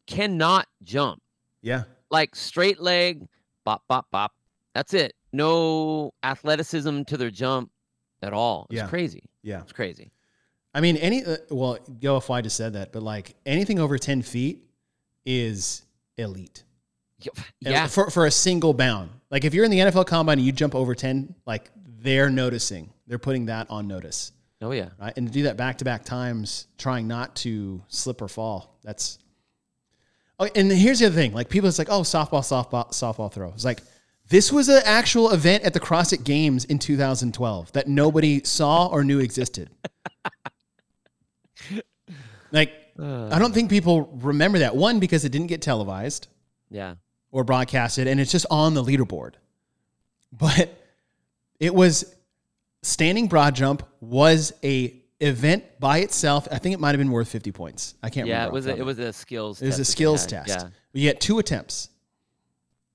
C: cannot jump,
A: Yeah.
C: Like straight leg, bop, bop, bop. That's it. No athleticism to their jump at all. It's
A: Yeah.
C: crazy.
A: Yeah.
C: It's crazy.
A: I mean, any uh, well, GoFY just said that, but like anything over ten feet is elite.
C: Yeah.
A: For for a single bound. Like if you're in the NFL combine and you jump over ten, like they're noticing. They're putting that on notice.
C: Oh yeah.
A: Right. And to do that back to back times, trying not to slip or fall. That's Oh, and here's the other thing. Like people it's like, oh, softball, softball, softball throw. It's like this was an actual event at the CrossFit Games in 2012 that nobody saw or knew existed. like I don't think people remember that. One, because it didn't get televised
C: Yeah.
A: or broadcasted, and it's just on the leaderboard. But it was standing broad jump was a event by itself. I think it might have been worth fifty points. I can't remember.
C: Yeah.
A: remember.
C: It was a, it was a skills. Test.
A: It was a
C: test that they
A: skills test.
C: Yeah.
A: You get two attempts.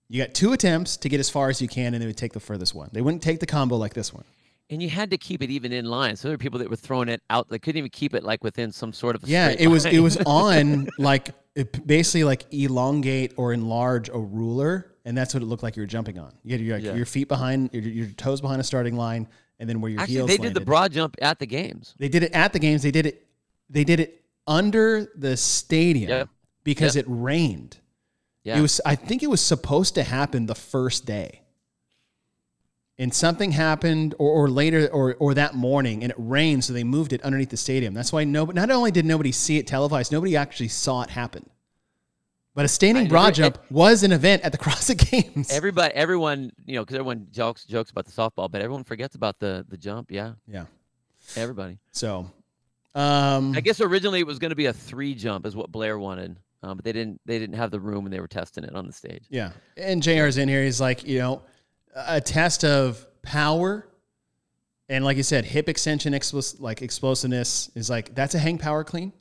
A: You got two attempts to get as far as you can, and they would take the furthest one. They wouldn't take the combo like this one.
C: And you had to keep it even in line. So there were people that were throwing it out. They couldn't even keep it like within some sort of a
A: Yeah, it was it was on like it basically like elongate or enlarge a ruler, and that's what it looked like you were jumping on. You had your, like,
C: Yeah.
A: your feet behind, your, your toes behind a starting line, and then where your
C: Actually,
A: heels
C: they did the broad jump at the games.
A: They did it at the games. They did it. They did it under the stadium
C: Yep.
A: because it rained.
C: Yeah.
A: It was. I think it was supposed to happen the first day, and something happened, or, or later, or or that morning, and it rained, so they moved it underneath the stadium. That's why no. Not only did nobody see it televised, nobody actually saw it happen. But a standing broad jump was an event at the CrossFit Games.
C: Everybody, everyone, you know, because everyone jokes jokes about the softball, but everyone forgets about the the jump. Yeah,
A: yeah.
C: everybody.
A: So, um,
C: I guess originally it was going to be a three jump, is what Blair wanted, um, but they didn't. They didn't have the room, and they were testing it on the stage.
A: Yeah. And JR's in here. He's like, you know, a test of power. And like you said, hip extension, explos- like explosiveness is like, that's a hang power clean.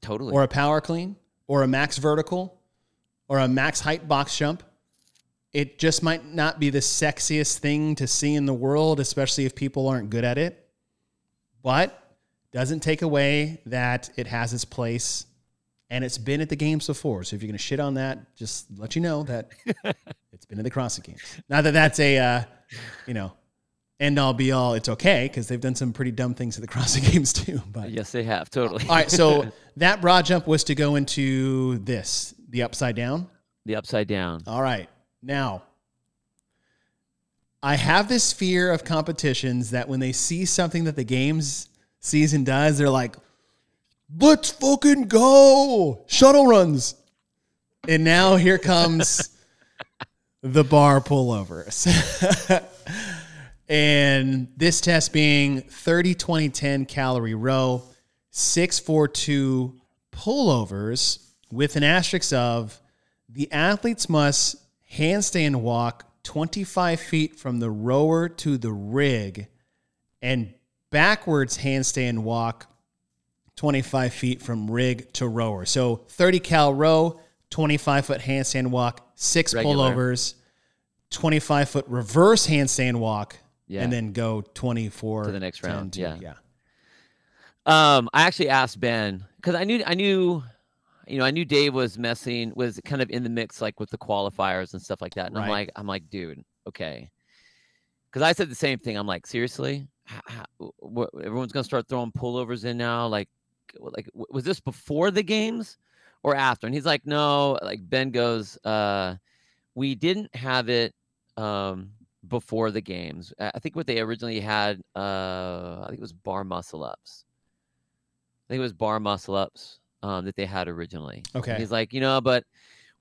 C: Totally.
A: or a power clean or a max vertical or a max height box jump. It just might not be the sexiest thing to see in the world, especially if people aren't good at it. But doesn't take away that it has its place and it's been at the games before. So if you're going to shit on that, just let you know that it's been at the CrossFit games. Not that that's a, uh, you know, end all be all. It's okay because they've done some pretty dumb things at the CrossFit games too. But
C: yes, they have. Totally.
A: all right, so that broad jump was to go into this, the upside down.
C: the upside down.
A: All right. Now, I have this fear of competitions that when they see something that the games season does, they're like, let's fucking go. Shuttle runs. And now here comes the bar pullovers. and this test being 30, 20, 10 calorie row, 642 pullovers with an asterisk of the athletes must handstand walk 25 feet from the rower to the rig and backwards handstand walk 25 feet from rig to rower. So 30 cal row, 25 foot handstand walk, six
C: Regular.
A: pullovers, 25 foot reverse handstand walk,
C: Yeah.
A: and then go 24
C: To the next round, yeah.
A: yeah.
C: Um, I actually asked Ben because I knew I knew, you know, I knew Dave was messing was kind of in the mix like with the qualifiers and stuff like that. And I'm like, I'm like, dude, okay. Because I said the same thing. I'm like, seriously, H- h- what, everyone's gonna start throwing pullovers in now. Like, like was this before the games or after? And he's like, no. Like Ben goes, uh, we didn't have it um before the games. I I think what they originally had, uh, I think it was bar muscle ups. I think it was bar muscle ups um, that they had originally. And
A: Okay.
C: He's like, you know, but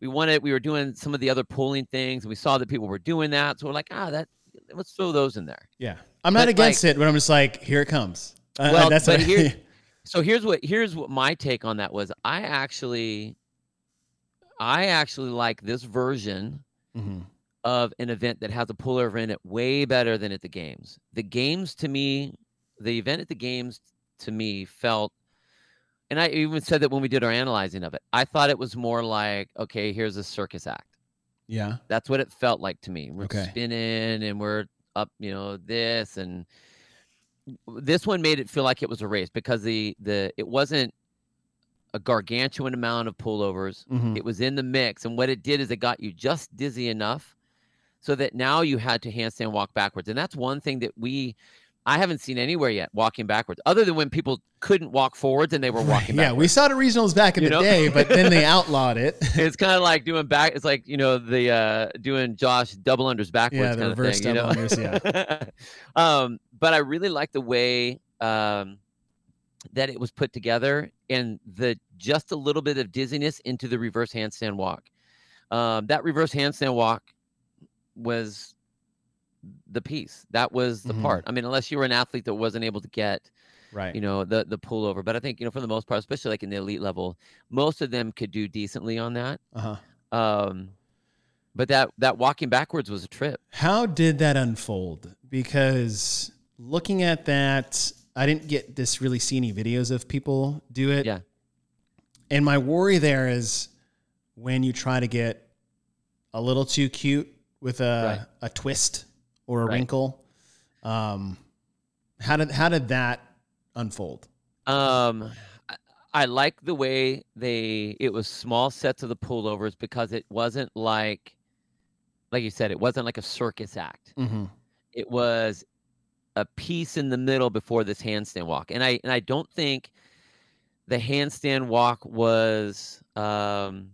C: we wanted, we were doing some of the other pulling things, and we saw that people were doing that, so we're like, ah, that let's throw those in there.
A: Yeah. I'm not
C: But,
A: against it, but I'm just like, here it comes. Uh,
C: Well,
A: that's
C: but here- So here's what here's what my take on that was. I actually, I actually like this version
A: Mhm.
C: of an event that has a pullover in it way better than at the games. The games to me, the event at the games to me felt, and I even said that when we did our analyzing of it, I thought it was more like, okay, here's a circus act.
A: yeah.
C: That's what it felt like to me. We're
A: Okay.
C: spinning and we're up, you know, this and this one made it feel like it was a race because the the it wasn't a gargantuan amount of pullovers.
A: Mhm.
C: It was in the mix, and what it did is it got you just dizzy enough, so that now you had to handstand walk backwards, and that's one thing that we. I haven't seen anywhere yet walking backwards, other than when people couldn't walk forwards and they were walking
A: yeah, we saw the regionals back in
C: You
A: the
C: know?
A: day, but then they outlawed it.
C: it's kind of like doing back. It's like you know the uh doing Josh double unders backwards
A: Yeah, the reverse
C: thing. you
A: double
C: know?
A: unders,
C: um, but I really like the way um that it was put together and the just a little bit of dizziness into the reverse handstand walk. Um, that reverse handstand walk was the piece. That was the
A: Mhm.
C: part. I mean, unless you were an athlete that wasn't able to get
A: right.
C: you know the the pullover but i think you know for the most part especially like in the elite level most of them could do decently on that
A: uh-huh.
C: um but that that walking backwards was a trip
A: How did that unfold? Because looking at that, I didn't get this really see any videos of people do it.
C: Yeah.
A: And my worry there is when you try to get a little too cute with a, a twist or a
C: Right.
A: wrinkle. Um, how did how did that unfold?
C: um I, I like the way they it was small sets of the pullovers because it wasn't like like you said it wasn't like a circus act
A: Mm-hmm.
C: it was a piece in the middle before this handstand walk and i and i don't think the handstand walk was um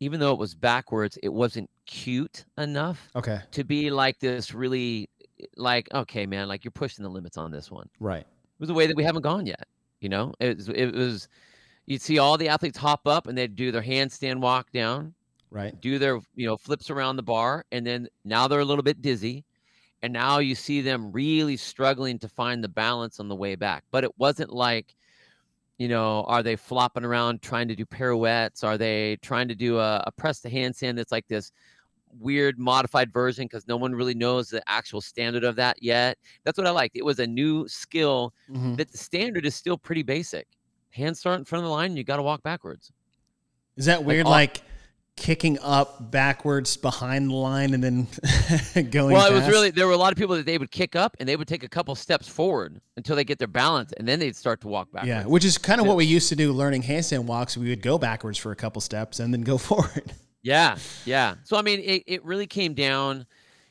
C: even though it was backwards it wasn't cute enough
A: Okay.
C: to be like this really like okay man like you're pushing the limits on this one
A: Right.
C: it was a way that we haven't gone yet you know it was, it was you'd see all the athletes hop up and they'd do their handstand walk down
A: Right.
C: do their you know flips around the bar and then now they're a little bit dizzy and now you see them really struggling to find the balance on the way back but it wasn't like you know are they flopping around trying to do pirouettes are they trying to do a, a press to handstand that's like this weird modified version because no one really knows the actual standard of that yet that's what i liked it was a new skill
A: Mhm.
C: that the standard is still pretty basic hands start in front of the line, and you got to walk backwards.
A: Is that weird?
C: all-
A: Like, kicking up backwards behind the line and then going.
C: Well, it was really there were a lot of people that they would kick up and they would take a couple steps forward until they get their balance, and then they'd start to walk backwards.
A: Yeah, which is kind of what we used to do learning handstand walks. We would go backwards for a couple steps and then go forward.
C: Yeah, yeah. So I mean, it, it really came down,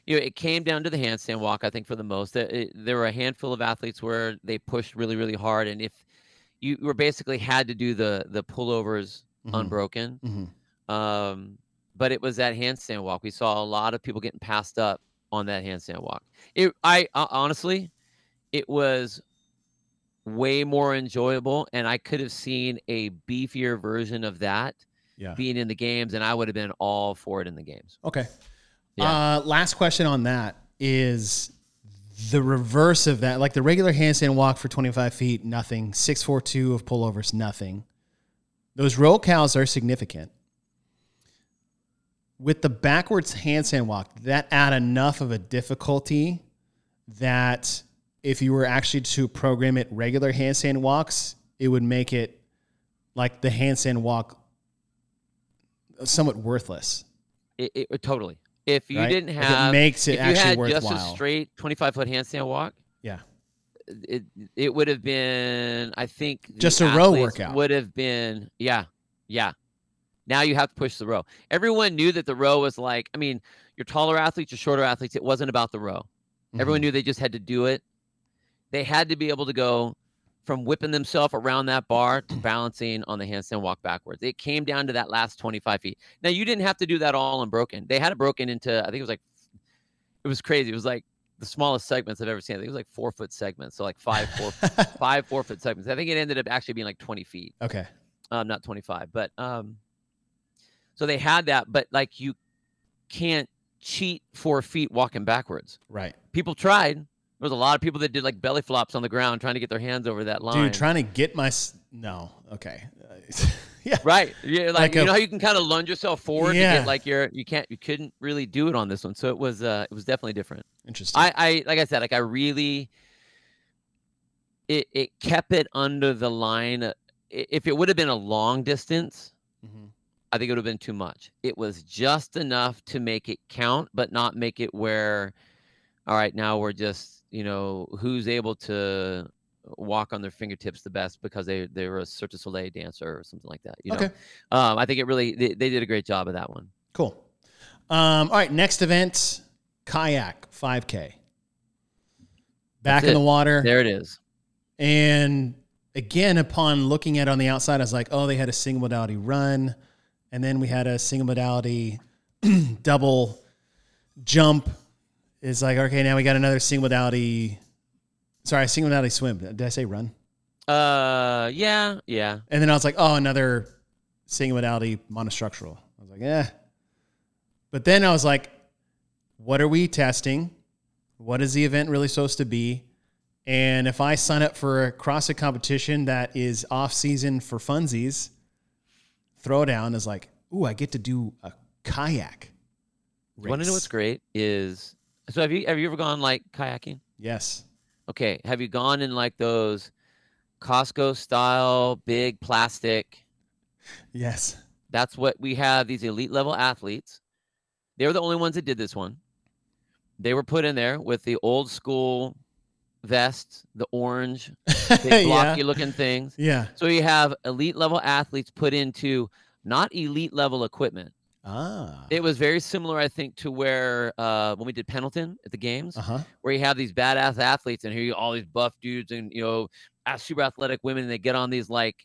C: you know, it came down to the handstand walk. I think for the most, It- it- there were a handful of athletes where they pushed really, really hard, and if you were basically had to do the the pullovers
A: Mhm.
C: unbroken,
A: Mhm.
C: um, but it was that handstand walk. We saw a lot of people getting passed up on that handstand walk. It, I uh, honestly, it was way more enjoyable, and I could have seen a beefier version of that
A: Yeah.
C: being in the games, and I would have been all for it in the games.
A: Okay.
C: Yeah.
A: Uh, last question on that is the reverse of that. Like the regular handstand walk for 25 feet, nothing. 642 of pullovers, nothing. Those row cals are significant. With the backwards handstand walk, that add enough of a difficulty that if you were actually to program it regular handstand walks, it would make it like the handstand walk somewhat worthless.
C: It, it, it- totally. If you
A: right?
C: didn't have,
A: it makes it
C: if you
A: actually
C: had
A: worthwhile.
C: just a straight 25 foot handstand walk,
A: yeah.
C: it it would have been, I think,
A: Just a row workout.
C: would have been, yeah, yeah. Now you have to push the row. Everyone knew that the row was like, I mean, your taller athletes, your shorter athletes, it wasn't about the row. Everyone
A: Mhm.
C: knew they just had to do it. They had to be able to go from whipping themselves around that bar to balancing on the handstand walk backwards. It came down to that last 25 feet. Now you didn't have to do that all unbroken. They had it broken into, I think it was like, it was crazy. It was like the smallest segments I've ever seen. I think it was like four foot segments. So like five, four, five four foot segments. I think it ended up actually being like 20 feet
A: okay.
C: um, not 25, but um, so they had that, but like you can't cheat four feet walking backwards.
A: Right.
C: People tried. There was a lot of people that did like belly flops on the ground trying to get their hands over that line.
A: Dude, trying to get my. No. Okay. Yeah.
C: right? Yeah, like,
A: Like
C: you
A: a-
C: know how you can kind of lunge yourself forward to get like your you can't you couldn't really do it on this one. So it was uh it was definitely different.
A: Interesting.
C: I I like I said like I really it it kept it under the line. uh, If it would have been a long distance,
A: Mhm.
C: I think it would have been too much. It was just enough to make it count, but not make it where, all right, now we're just, you know, who's able to walk on their fingertips the best because they they were a Cirque du Soleil dancer or something like that. You know,
A: Okay.
C: um, I think it really they, they did a great job of that one.
A: Cool. Um, all right. Next event kayak 5K. Back in the water.
C: There it is.
A: And again, upon looking at it on the outside, I was like, oh, they had a single modality run. And then we had a single modality double jump. It's like, okay, now we got another single modality. Sorry, single modality swim. Did I say run?
C: Uh, yeah, yeah.
A: And then I was like, oh, another single modality monostructural. I was like, yeah. But then I was like, what are we testing? What is the event really supposed to be? And if I sign up for a CrossFit competition that is off season for funsies, throwdown is like, ooh, I get to do a kayak.
C: You want to know what's great is so have you have you ever gone like kayaking?
A: Yes.
C: Okay, have you gone in like those Costco style big plastic?
A: Yes.
C: That's what we have. These elite level athletes. They were the only ones that did this one. They were put in there with the old school vest, the orange, big
A: yeah.
C: blocky looking things.
A: Yeah.
C: So you have elite level athletes put into not elite level equipment.
A: Ah.
C: It was very similar, I think, to where uh, when we did Pendleton at the games,
A: Uh huh.
C: where you have these badass athletes and here you all these buff dudes and you know super athletic women and they get on these like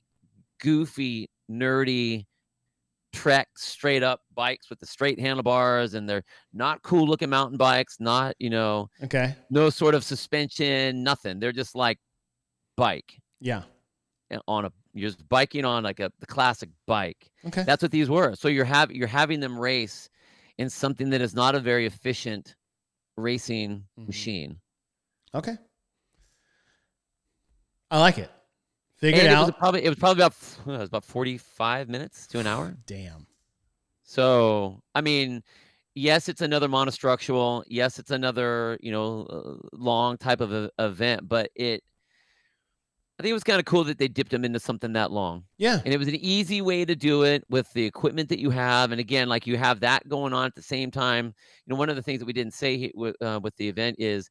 C: goofy nerdy trek straight up bikes with the straight handlebars and they're not cool looking mountain bikes not you know
A: Okay.
C: no sort of suspension nothing they're just like bike
A: Yeah.
C: on a you're just biking on like a the classic bike
A: Okay.
C: that's what these were so you're having you're having them race in something that is not a very efficient racing
A: Mhm.
C: machine
A: Okay. I like it. Figure it
C: it was
A: out.
C: probably it was probably about it was about 45 minutes to an hour
A: Damn.
C: so i mean yes it's another monostructural yes it's another you know uh, long type of a, event but it I think it was kind of cool that they dipped him into something that long.
A: Yeah.
C: And it was an easy way to do it with the equipment that you have. And again, like you have that going on at the same time. You know, one of the things that we didn't say with, uh, with the event is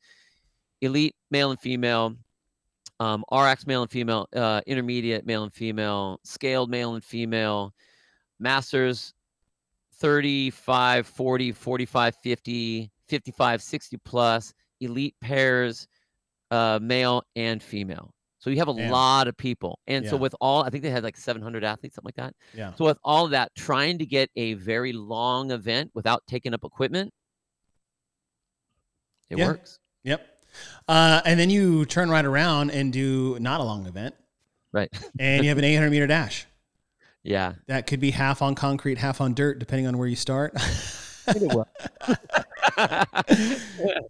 C: elite male and female, um, RX male and female, uh, intermediate male and female, scaled male and female, masters 35, 40, 45, 50, 55, 60 plus, elite pairs, uh, male and female. So you have a
A: Damn.
C: lot of people. And so with all, I think they had like 700 athletes, something like that.
A: Yeah.
C: So with all that, trying to get a very long event without taking up equipment, it
A: Yeah.
C: works.
A: Yep. Uh, and then you turn right around and do not a long event,
C: Right.
A: and you have an 800 meter dash.
C: Yeah.
A: That could be half on concrete, half on dirt, depending on where you start.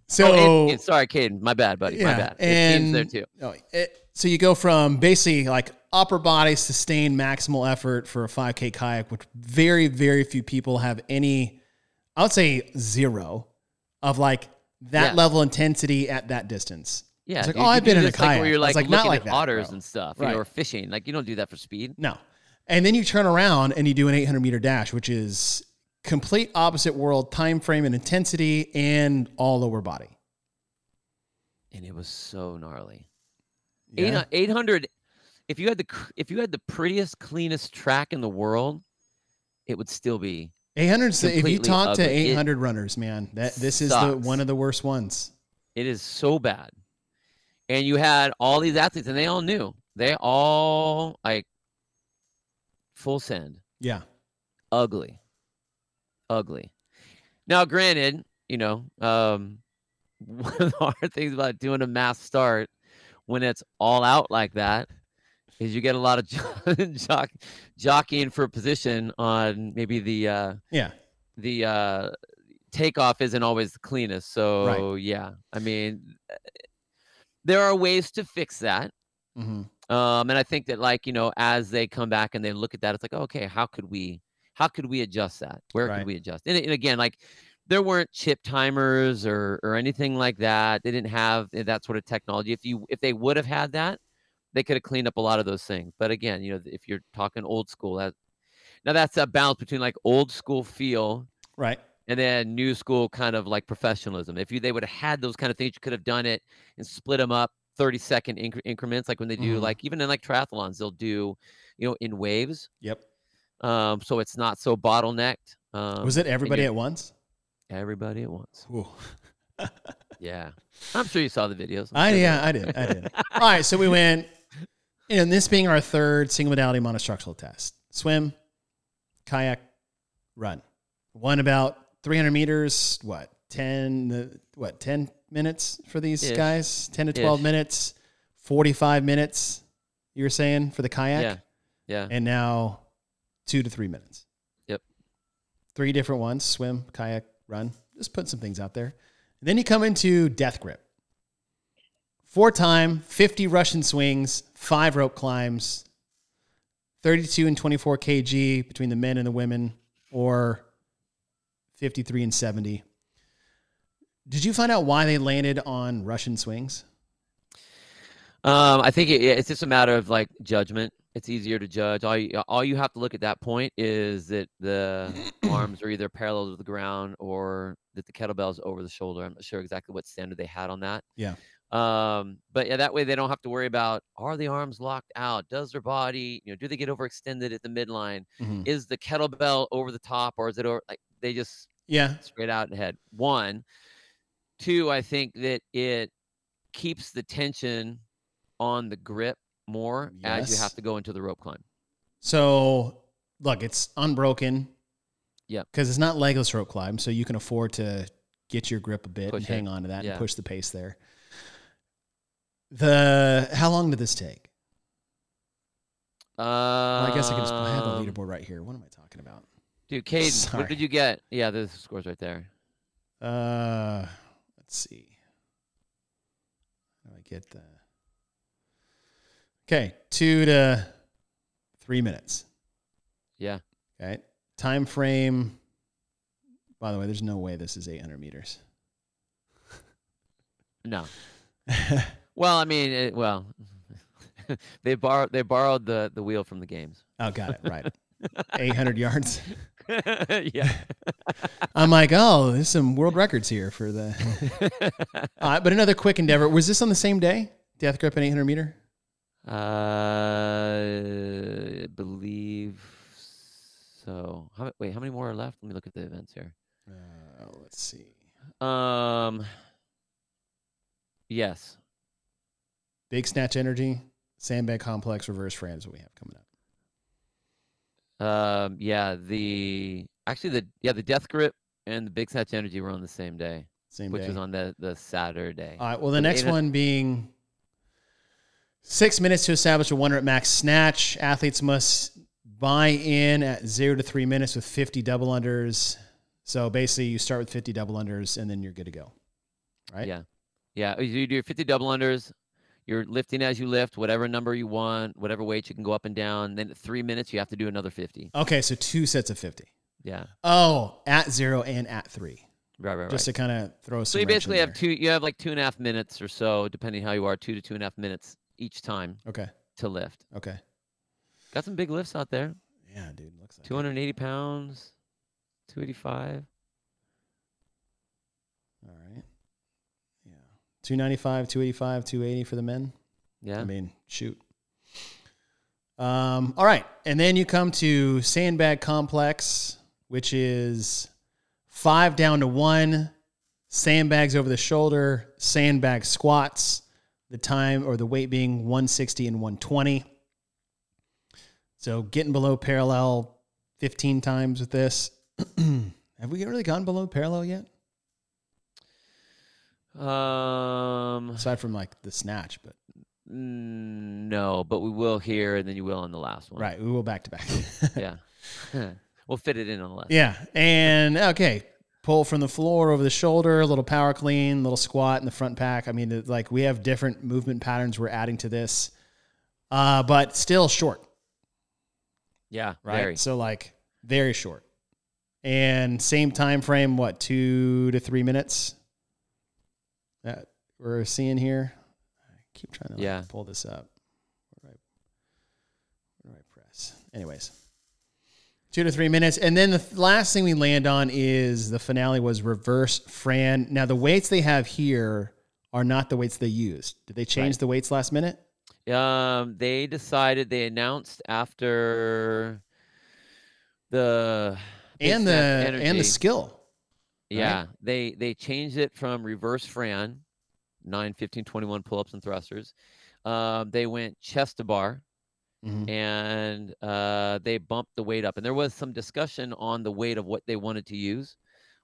A: so,
C: Oh, and- and sorry, Caden. My bad, buddy. my bad.
A: And-
C: there too.
A: no, it, so you go from basically like upper body sustained maximal effort for a 5K kayak, which very, very few people have any, I would say zero of like that
C: Yeah.
A: level intensity at that distance.
C: Yeah.
A: It's like, oh, I've been in a
C: this, like,
A: kayak.
C: Where you're like,
A: like, not like
C: at
A: that,
C: otters
A: bro.
C: and stuff,
A: Right.
C: you know, or fishing. Like you don't do that for speed.
A: No. And then you turn around and you do an 800 meter dash, which is complete opposite world time frame and intensity and all lower body.
C: And it was so gnarly.
A: Yeah.
C: 800 if you had the if you had the prettiest cleanest track in the world it would still be
A: 800 if you talk to
C: ugly. It
A: 800 runners, man, that this is the one of the worst ones.
C: it is so bad and you had all these athletes and they all knew they all like full send
A: Yeah.
C: ugly ugly now granted you know um one of the hard things about doing a mass start when it's all out like that is you get a lot of jo- jock, jockeying for a position on maybe the uh
A: Yeah.
C: the uh takeoff isn't always the cleanest so yeah i mean there are ways to fix that
A: hmm
C: um, and I think that like, you know, as they come back and they look at that, it's like, okay, how could we how could we adjust that? Where
A: Right.
C: could we adjust? And, and again, like there weren't chip timers or or anything like that. They didn't have that sort of technology. If you if they would have had that, they could have cleaned up a lot of those things. But again, you know, if you're talking old school, that now that's a balance between like old school feel
A: Right.
C: and then new school kind of like professionalism. If you they would have had those kind of things, you could have done it and split them up 30 second incre- increments, like when they do
A: Mhm.
C: like even in like triathlons, they'll do you know in waves,
A: Yep.
C: um, so it's not so bottlenecked. Um,
A: Was it everybody at once?
C: Everybody at once? Yeah, I'm sure you saw the videos. I'm
A: I
C: sure
A: yeah, I did. I did. All right, so we went and this being our third single modality monostructural test. Swim, kayak, run. One about 300 meters, what? 10 uh, what? 10 minutes for these
C: Ish.
A: guys? 10 to 12
C: Ish.
A: minutes, 45 minutes you were saying for the kayak?
C: Yeah, yeah,
A: and now two to three minutes.
C: Yep.
A: Three different ones swim, kayak, run. Just put some things out there. And then you come into death grip. Four time, 50 Russian swings, five rope climbs, 32 and 24 kg between the men and the women, or 53 and 70. Did you find out why they landed on Russian swings?
C: Um, I think it, it's just a matter of like judgment. It's easier to judge. All you, all you have to look at that point is that the arms are either parallel to the ground or that the kettlebell's over the shoulder. I'm not sure exactly what standard they had on that.
A: Yeah.
C: Um, but yeah, that way they don't have to worry about are the arms locked out? Does their body, you know, do they get overextended at the midline?
A: Mhm.
C: Is the kettlebell over the top or is it over? Like they just
A: Yeah.
C: straight out ahead. One, two, I think that it keeps the tension on the grip more as you have to go into the rope climb.
A: So look, it's unbroken.
C: Yeah.
A: Because it's not legless rope climb, so you can afford to get your grip a bit
C: Push
A: and
C: it.
A: hang on to that
C: Yeah.
A: and push the pace there. The how long did this take?
C: Uh,
A: Well, I guess I can just I have a leaderboard right here. What am I talking about?
C: Dude, Caden,
A: Sorry.
C: what did you get? Yeah, the scores right there.
A: Uh let's see. How do I get the Okay, two to three minutes.
C: Yeah.
A: Okay. Time frame. By the way, there's no way this is 800 meters.
C: No. Well, I mean, it, well, they borrowed they borrowed the the wheel from the games.
A: Oh, got it. Right. 800 yards.
C: yeah.
A: I'm like, oh, there's some world records here for the. Uh, but another quick endeavor. Was this on the same day? Death grip and 800 meter.
C: Uh, I believe so. How, wait, how many more are left? Let me look at the events here.
A: Uh, let's see.
C: Um. Yes.
A: Big snatch energy, sandbag complex, reverse Fran. What we have coming up.
C: Um. Yeah. The actually the yeah the death grip and the big snatch energy were on the same day,
A: Same
C: which
A: day.
C: was on the the Saturday.
A: All right. Well, the
C: So
A: next one being six minutes to establish a one rep max snatch. Athletes must buy in at zero to three minutes with 50 double unders. So basically, you start with 50 double unders and then you're good to go. Right.
C: Yeah. Yeah. You do your 50 double unders. You're lifting as you lift, whatever number you want, whatever weight you can go up and down. Then at three minutes, you have to do another 50.
A: Okay. So two sets of 50.
C: Yeah.
A: Oh, at zero and at three,
C: Right, right, right.
A: just to kind of throw some.
C: so you basically have two, you have like two and a half minutes or so, depending how you are, two to two and a half minutes each time
A: Okay.
C: to lift.
A: Okay.
C: Got some big lifts out there.
A: Yeah, dude. Looks like it.
C: 280 pounds, 285.
A: All right. Yeah. 295, 285, 280 for the men.
C: Yeah.
A: I mean, shoot. Um, all right. And then you come to sandbag complex, which is five down to one, sandbags over the shoulder, sandbag squats, the time or the weight being 160 and 120. So getting below parallel 15 times with this. Have we really gone below parallel yet?
C: Um,
A: Aside from like the snatch, but
C: mm, no, but we will here, and then you will on the last one.
A: right, we will back to back.
C: Yeah. we'll fit it in on the last.
A: Yeah. And okay, pull from the floor over the shoulder, a little power clean, little squat in the front pack. I mean, like we have different movement patterns we're adding to this, uh, but still short,
C: Yeah.
A: right?
C: Very.
A: So like very short. And same time frame, what, two to three minutes that we're seeing here? I keep trying to like,
C: Yeah.
A: pull this up. Where do I, where do I press? Anyways, two to three minutes. And then the last thing we land on is the finale was reverse Fran. Now, the weights they have here are not the weights they used. Did they change
C: Right.
A: the weights last minute?
C: Um, they decided they announced after the
A: And the
C: Snap
A: and the skill.
C: Yeah, they they changed it from reverse Fran, 9, 15, 21 pull-ups and thrusters. Um, they went chest to bar
A: Mhm.
C: and uh, they bumped the weight up. And there was some discussion on the weight of what they wanted to use,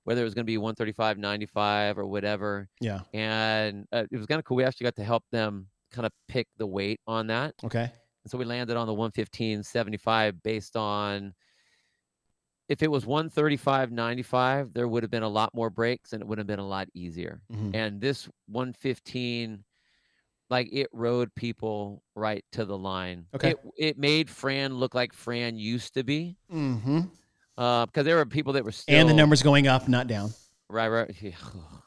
C: whether it was going to be 135, 95, or whatever.
A: Yeah.
C: And uh, it was kind of cool. We actually got to help them kind of pick the weight on that.
A: Okay.
C: And so we landed on the 115 75 based on if it was 135 95, there would have been a lot more breaks and it would have been a lot easier.
A: Mhm.
C: And this 115, like it rode people right to the line.
A: Okay.
C: It, it made Fran look like Fran used to be.
A: Mm-hmm.
C: Uh, because there were people that were still
A: And the numbers going up, not down.
C: Right, right. Yeah,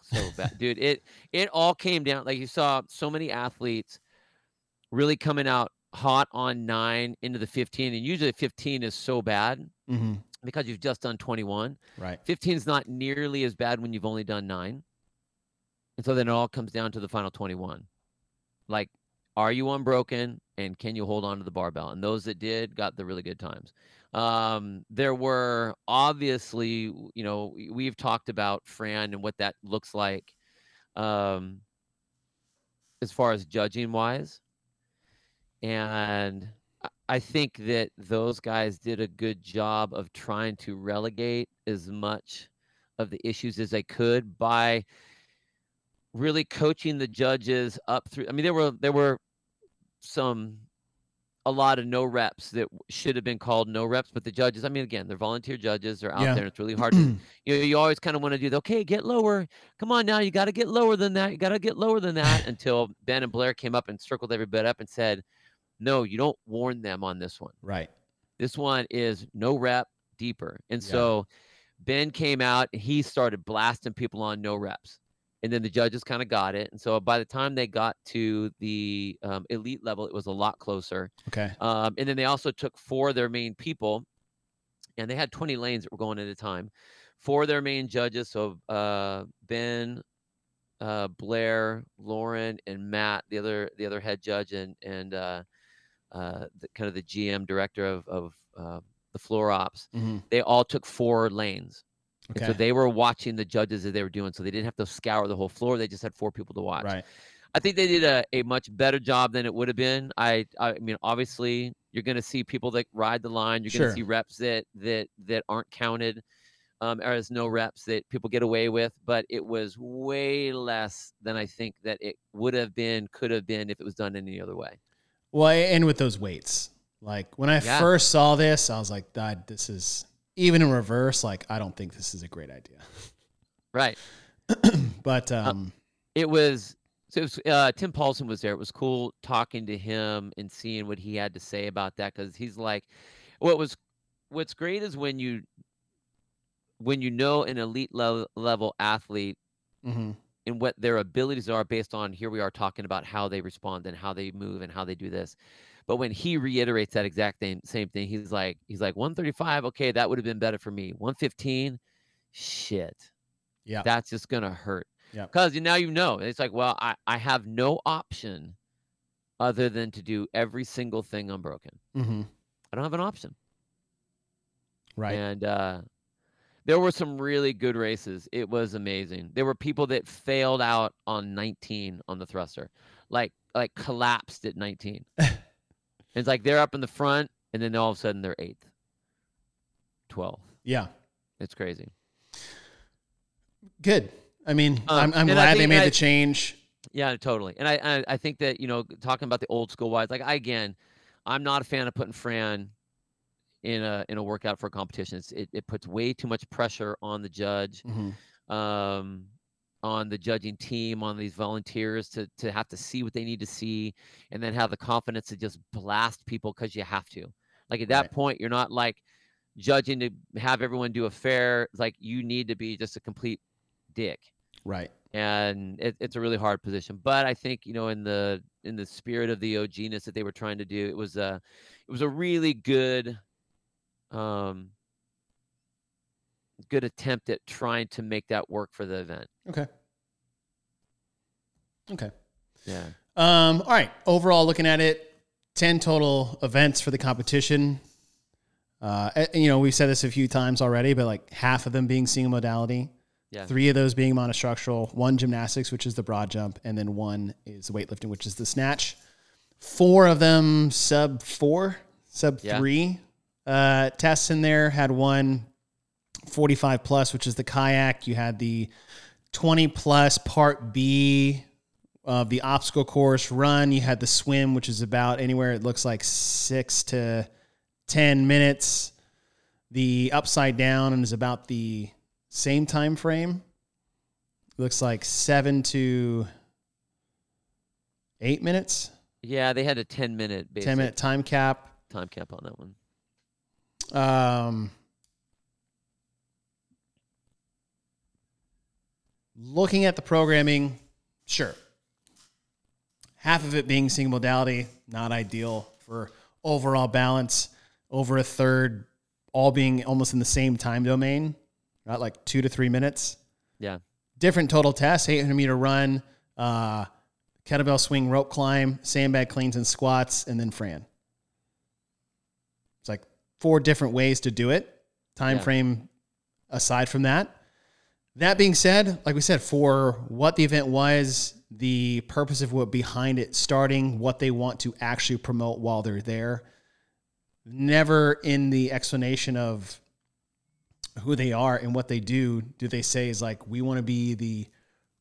C: so bad, dude. It it all came down like you saw so many athletes really coming out hot on nine into the 15, and usually 15 is so bad
A: Mm-hmm.
C: because you've just done 21.
A: Right.
C: 15 is not nearly as bad when you've only done nine, and so then it all comes down to the final 21. Like, are you unbroken, and can you hold on to the barbell? And those that did got the really good times. Um, there were obviously, you know, we- we've talked about Fran and what that looks like, um, as far as judging wise, and I think that those guys did a good job of trying to relegate as much of the issues as they could by really coaching the judges up through. I mean, there were there were some a lot of no reps that should have been called no reps, but the judges, I mean, again, they're volunteer judges. They're out
A: Yeah.
C: there. And it's really hard to, you know, you always kind of want to do the, okay, get lower. Come on now. You got to get lower than that. You got to get lower than that until Ben and Blair came up and circled everybody up and said, no, you don't warn them on this one.
A: right.
C: This one is no rep deeper. And
A: Yeah.
C: so Ben came out, he started blasting people on no reps. And then the judges kind of got it. And so by the time they got to the um, elite level, it was a lot closer.
A: Okay.
C: Um, and then they also took four of their main people, and they had 20 lanes that were going at a time. Four of their main judges, so uh, Ben, uh, Blair, Lauren, and Matt, the other the other head judge, and and uh, uh, the, kind of the GM director of of uh, the floor ops.
A: Mhm.
C: They all took four lanes.
A: Okay.
C: so they were watching the judges as they were doing, so they didn't have to scour the whole floor. They just had four people to watch.
A: right.
C: I think they did a, a much better job than it would have been. I I mean, obviously, you're going to see people that ride the line. You're going
A: Sure.
C: to see reps that that that aren't counted, um, or as no reps that people get away with. But it was way less than I think that it would have been, could have been if it was done any other way.
A: Well, and with those weights, like when I
C: Yeah.
A: first saw this, I was like, God, this is even in reverse. Like, I don't think this is a great idea.
C: Right.
A: But um,
C: it was so it was, uh, Tim Paulson was there. It was cool talking to him and seeing what he had to say about that because he's like, what was what's great is when you when you know an elite level level athlete
A: mhm.
C: and what their abilities are based on here we are talking about how they respond and how they move and how they do this but when he reiterates that exact same same thing he's like he's like 135 okay that would have been better for me 115 shit
A: yeah,
C: that's just gonna hurt.
A: Yeah.
C: Because now you know. It's like, well, I, I have no option other than to do every single thing unbroken.
A: hmm
C: I don't have an option.
A: right.
C: And uh there were some really good races. It was amazing. There were people that failed out on 19 on the thruster. Like like collapsed at 19. it's like they're up in the front and then all of a sudden they're eighth. 12th.
A: Yeah,
C: It's crazy.
A: good. I mean,
C: Um,
A: I'm, I'm glad they made
C: I-
A: the change.
C: Yeah, totally. And I, I I think that you know talking about the old school wise, like I, again, I'm not a fan of putting Fran in a in a workout for a competition. It's, it it puts way too much pressure on the judge,
A: Mhm.
C: um, on the judging team, on these volunteers to to have to see what they need to see, and then have the confidence to just blast people because you have to. Like at that
A: Right.
C: point, you're not like judging to have everyone do a fair. Like you need to be just a complete dick
A: Right.
C: and it, it's a really hard position. But I think you know, in the in the spirit of the OGness that they were trying to do, it was a it was a really good, um, good attempt at trying to make that work for the event.
A: Okay. Okay.
C: Yeah,
A: Um, all right. Overall, looking at it, 10 total events for the competition. Uh, you know, we've said this a few times already, but like half of them being single modality,
C: yeah,
A: three of those being monostructural, one gymnastics, which is the broad jump, and then one is weightlifting, which is the snatch. Four of them sub four, sub
C: Yeah.
A: three uh, tests in there. Had one 45 plus, which is the kayak. You had the 20 plus part B of the obstacle course run. You had the swim, which is about anywhere it looks like six to 10 minutes. The upside down is about the same time frame. Looks like seven to eight minutes,
C: yeah. They had a ten minute basic
A: 10 minute time cap.
C: time cap on that one.
A: Um, looking at the programming, sure. Half of it being single modality, not ideal for overall balance. Over a third, all being almost in the same time domain, right? Like two to three minutes.
C: Yeah,
A: Different total tests: 800 meter run, uh, kettlebell swing, rope climb, sandbag cleans and squats, and then Fran. It's like four different ways to do it. Time
C: Yeah.
A: frame aside from that. That being said, like we said, for what the event was, the purpose of what behind it starting, what they want to actually promote while they're there, never in the explanation of who they are and what they do do they say is like we want to be the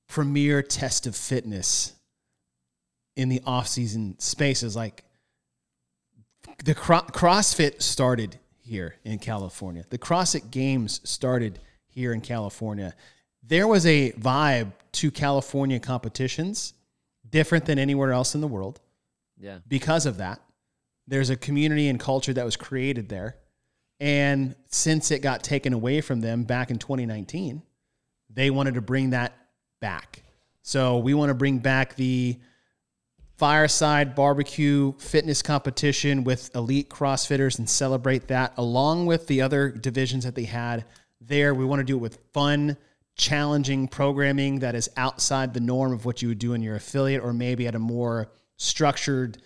A: premier test of fitness in the off-season spaces like the cro- CrossFit started here in California. The CrossFit Games started here in California. There was a vibe to California competitions different than anywhere else in the world
C: yeah,
A: because of that. There's a community and culture that was created there. And since it got taken away from them back in 2019, they wanted to bring that back. So we want to bring back the fireside barbecue fitness competition with elite CrossFitters and celebrate that along with the other divisions that they had there. We want to do it with fun, challenging programming that is outside the norm of what you would do in your affiliate or maybe at a more structured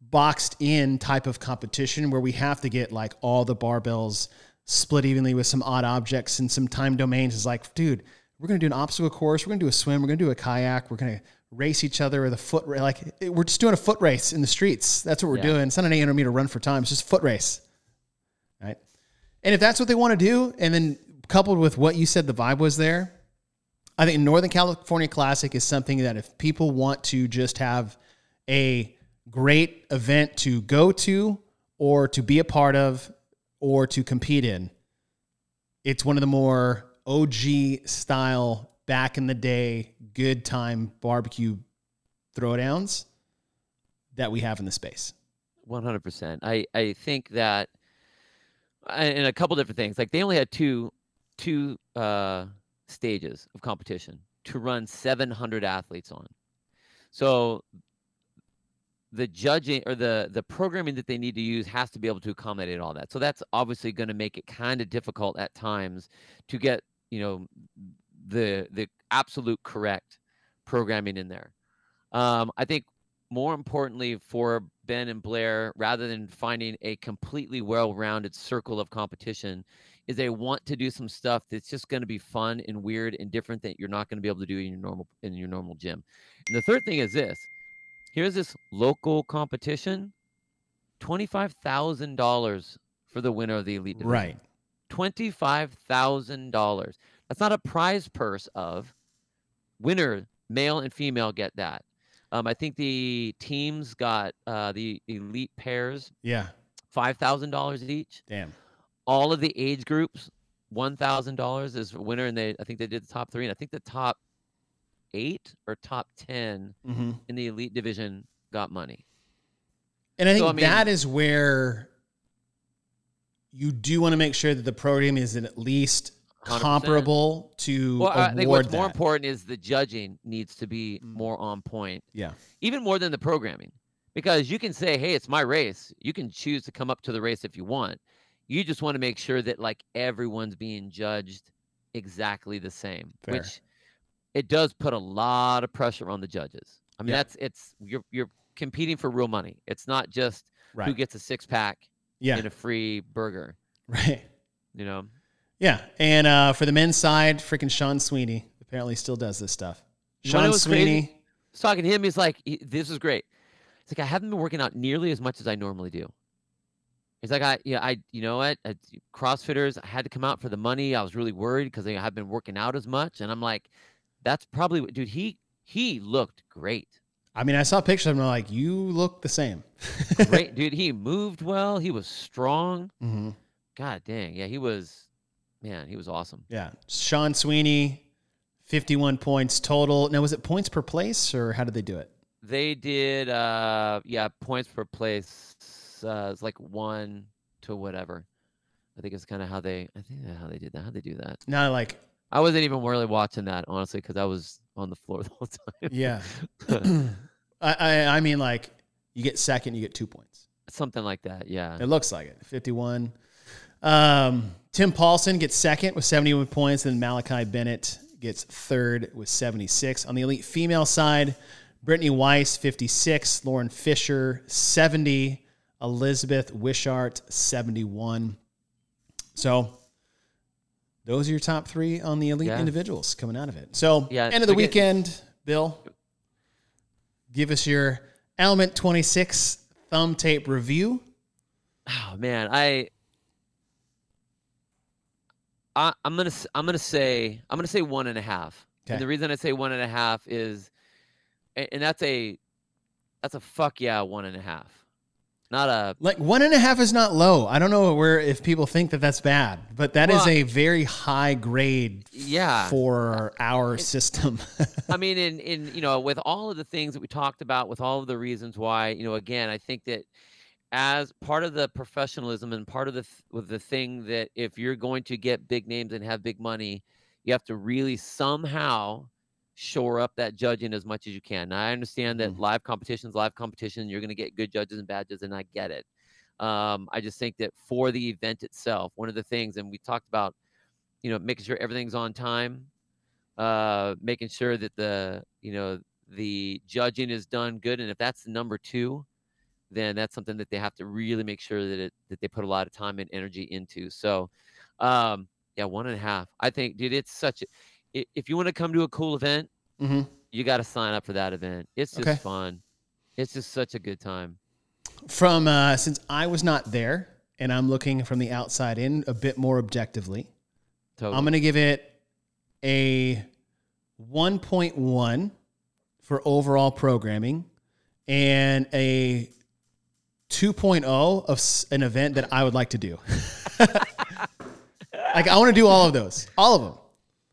A: boxed in type of competition where we have to get like all the barbells split evenly with some odd objects and some time domains is like dude we're going to do an obstacle course we're going to do a swim we're going to do a kayak we're going to race each other with a foot ra- like we're just doing a foot race in the streets that's what we're
C: Yeah.
A: doing it's not an 800 meter run for time it's just a foot race and if that's what they want to do and then coupled with what you said the vibe was there I think Northern California Classic is something that if people want to just have a great event to go to or to be a part of or to compete in, it's one of the more OG style, back in the day, good time barbecue throwdowns that we have in the space.
C: One hundred percent. I I think that, and a couple different things. Like they only had two two uh, stages of competition to run seven hundred athletes on. So the judging or the the programming that they need to use has to be able to accommodate all that. So that's obviously going to make it kind of difficult at times to get you know the the absolute correct programming in there. Um, I think more importantly for Ben and Blair, rather than finding a completely well-rounded circle of competition, is they want to do some stuff that's just going to be fun and weird and different that you're not going to be able to do in your normal in your normal gym. And the third thing is this: here's this local competition, twenty-five thousand dollars for the winner of the elite division.
A: Right.
C: Twenty-five thousand dollars. That's not a prize purse of winner, male and female get that. Um, I think the teams got uh, the elite pairs
A: Yeah.
C: five thousand dollars each.
A: Damn.
C: All of the age groups, one thousand dollars is a winner, and they I think they did the top three, and I think the top eight or top ten
A: Mm-hmm.
C: in the elite division got money.
A: And I think
C: So, I mean-
A: that is where you do want to make sure that the program is at least
C: 100%.
A: comparable to
C: Well, I think what's more important is the judging needs to be
A: Mm.
C: more on point,
A: Yeah.
C: even more than the programming. Because you can say, "Hey, it's my race." You can choose to come up to the race if you want. You just want to make sure that like everyone's being judged exactly the same,
A: Fair.
C: which it does put a lot of pressure on the judges. I mean,
A: Yeah.
C: that's it's you're you're competing for real money. It's not just who gets a six pack
A: Yeah.
C: and a free burger.
A: Right.
C: You know,
A: Yeah. And uh, for the men's side, freaking Sean Sweeney apparently still does this stuff. Sean
C: what's crazy?
A: Sweeney.
C: I was talking to him. He's like, "This is great." It's like I haven't been working out nearly as much as I normally do. It's like I, yeah, I, you know what? I, CrossFitters, I had to come out for the money. I was really worried because I have been working out as much, and I'm like, that's probably, what- dude. He he looked great,
A: I mean, I saw pictures of him. I'm like, you look the same.
C: great, dude. He moved well. He was strong.
A: hmm
C: God dang, yeah, he was, man, he was awesome.
A: Yeah. Sean Sweeney, 51 points total. Now, was it points per place or how did they do it?
C: They did, uh, yeah, points per place. Uh, it's like one to whatever. I think it's kind of how they. I think how they did that. How they do that?
A: Now, like,
C: I wasn't even really watching that honestly because I was on the floor the whole time.
A: yeah. I, I, I mean, like, you get second, you get two points.
C: Something like that. Yeah.
A: It looks like it. 51. Um, Tim Paulson gets second with 71 points, and Malachi Bennett gets third with 76. On the elite female side, Brittany Weiss, 56, Lauren Fisher, 70, Elizabeth Wishart, 71. So those are your top three on the elite
C: Yeah.
A: individuals coming out of it. So
C: Yeah,
A: end of the
C: forget-
A: weekend, Bill, give us your Element 26 thumb tape review.
C: Oh man, I. I, I'm gonna I'm gonna say I'm gonna say one and a half.
A: Okay.
C: And the reason I say one and a half is, and, and that's a, that's a fuck yeah one and a half, not a
A: Like one and a half is not low. I don't know where if people think that that's bad, but that is
C: Well,
A: a very high grade
C: yeah.
A: for our system.
C: I mean, in in you know, with all of the things that we talked about, with all of the reasons why, you know, again, I think that as part of the professionalism and part of the with the thing that if you're going to get big names and have big money, you have to really somehow shore up that judging as much as you can. Now, I understand that
A: Mhm.
C: live competitions, live competition, you're going to get good judges and bad judges, and I get it. Um, I just think that for the event itself, one of the things, and we talked about, you know, making sure everything's on time, uh, making sure that the, you know, the judging is done good, and if that's the number two, then that's something that they have to really make sure that it that they put a lot of time and energy into. So, um, yeah, one and a half. I think, dude, it's such a. If you want to come to a cool event,
A: hmm
C: you got to sign up for that event. It's just
A: Okay.
C: fun. It's just such a good time.
A: From uh, since I was not there and I'm looking from the outside in a bit more objectively,
C: Totally.
A: I'm going to give it a 1.1 for overall programming and a 2.0 of an event that I would like to do. like I want to do all of those, all of them.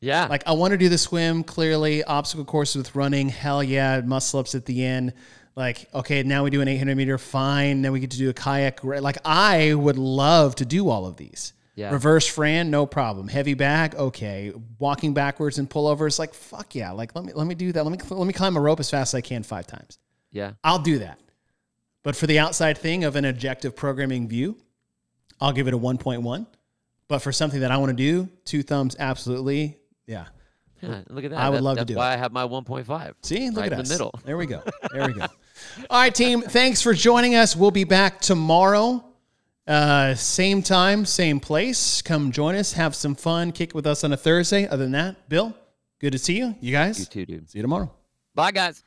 C: yeah.
A: Like I want to do the swim clearly, obstacle courses with running. Hell yeah, muscle ups at the end. Like okay, now we do an 800 meter. Fine. Then we get to do a kayak. Like I would love to do all of these.
C: Yeah.
A: Reverse Fran, no problem. Heavy bag, okay. Walking backwards and pullovers, like fuck yeah. Like let me let me do that. Let me let me climb a rope as fast as I can five times.
C: yeah.
A: I'll do that. But for the outside thing of an objective programming view, I'll give it a 1.1. But for something that I want to do, two thumbs absolutely. Yeah.
C: Yeah, look at that.
A: I would
C: That-
A: love to
C: that's
A: do
C: why I have my 1.5.
A: See, look
C: Right
A: at
C: in the middle.
A: There we go. There we go. All right, team. Thanks for joining us. We'll be back tomorrow. Uh, same time, same place. Come join us. Have some fun. Kick with us on a Thursday. Other than that, Bill, good to see you. You guys,
C: You too, dude.
A: see you tomorrow.
C: Bye, guys.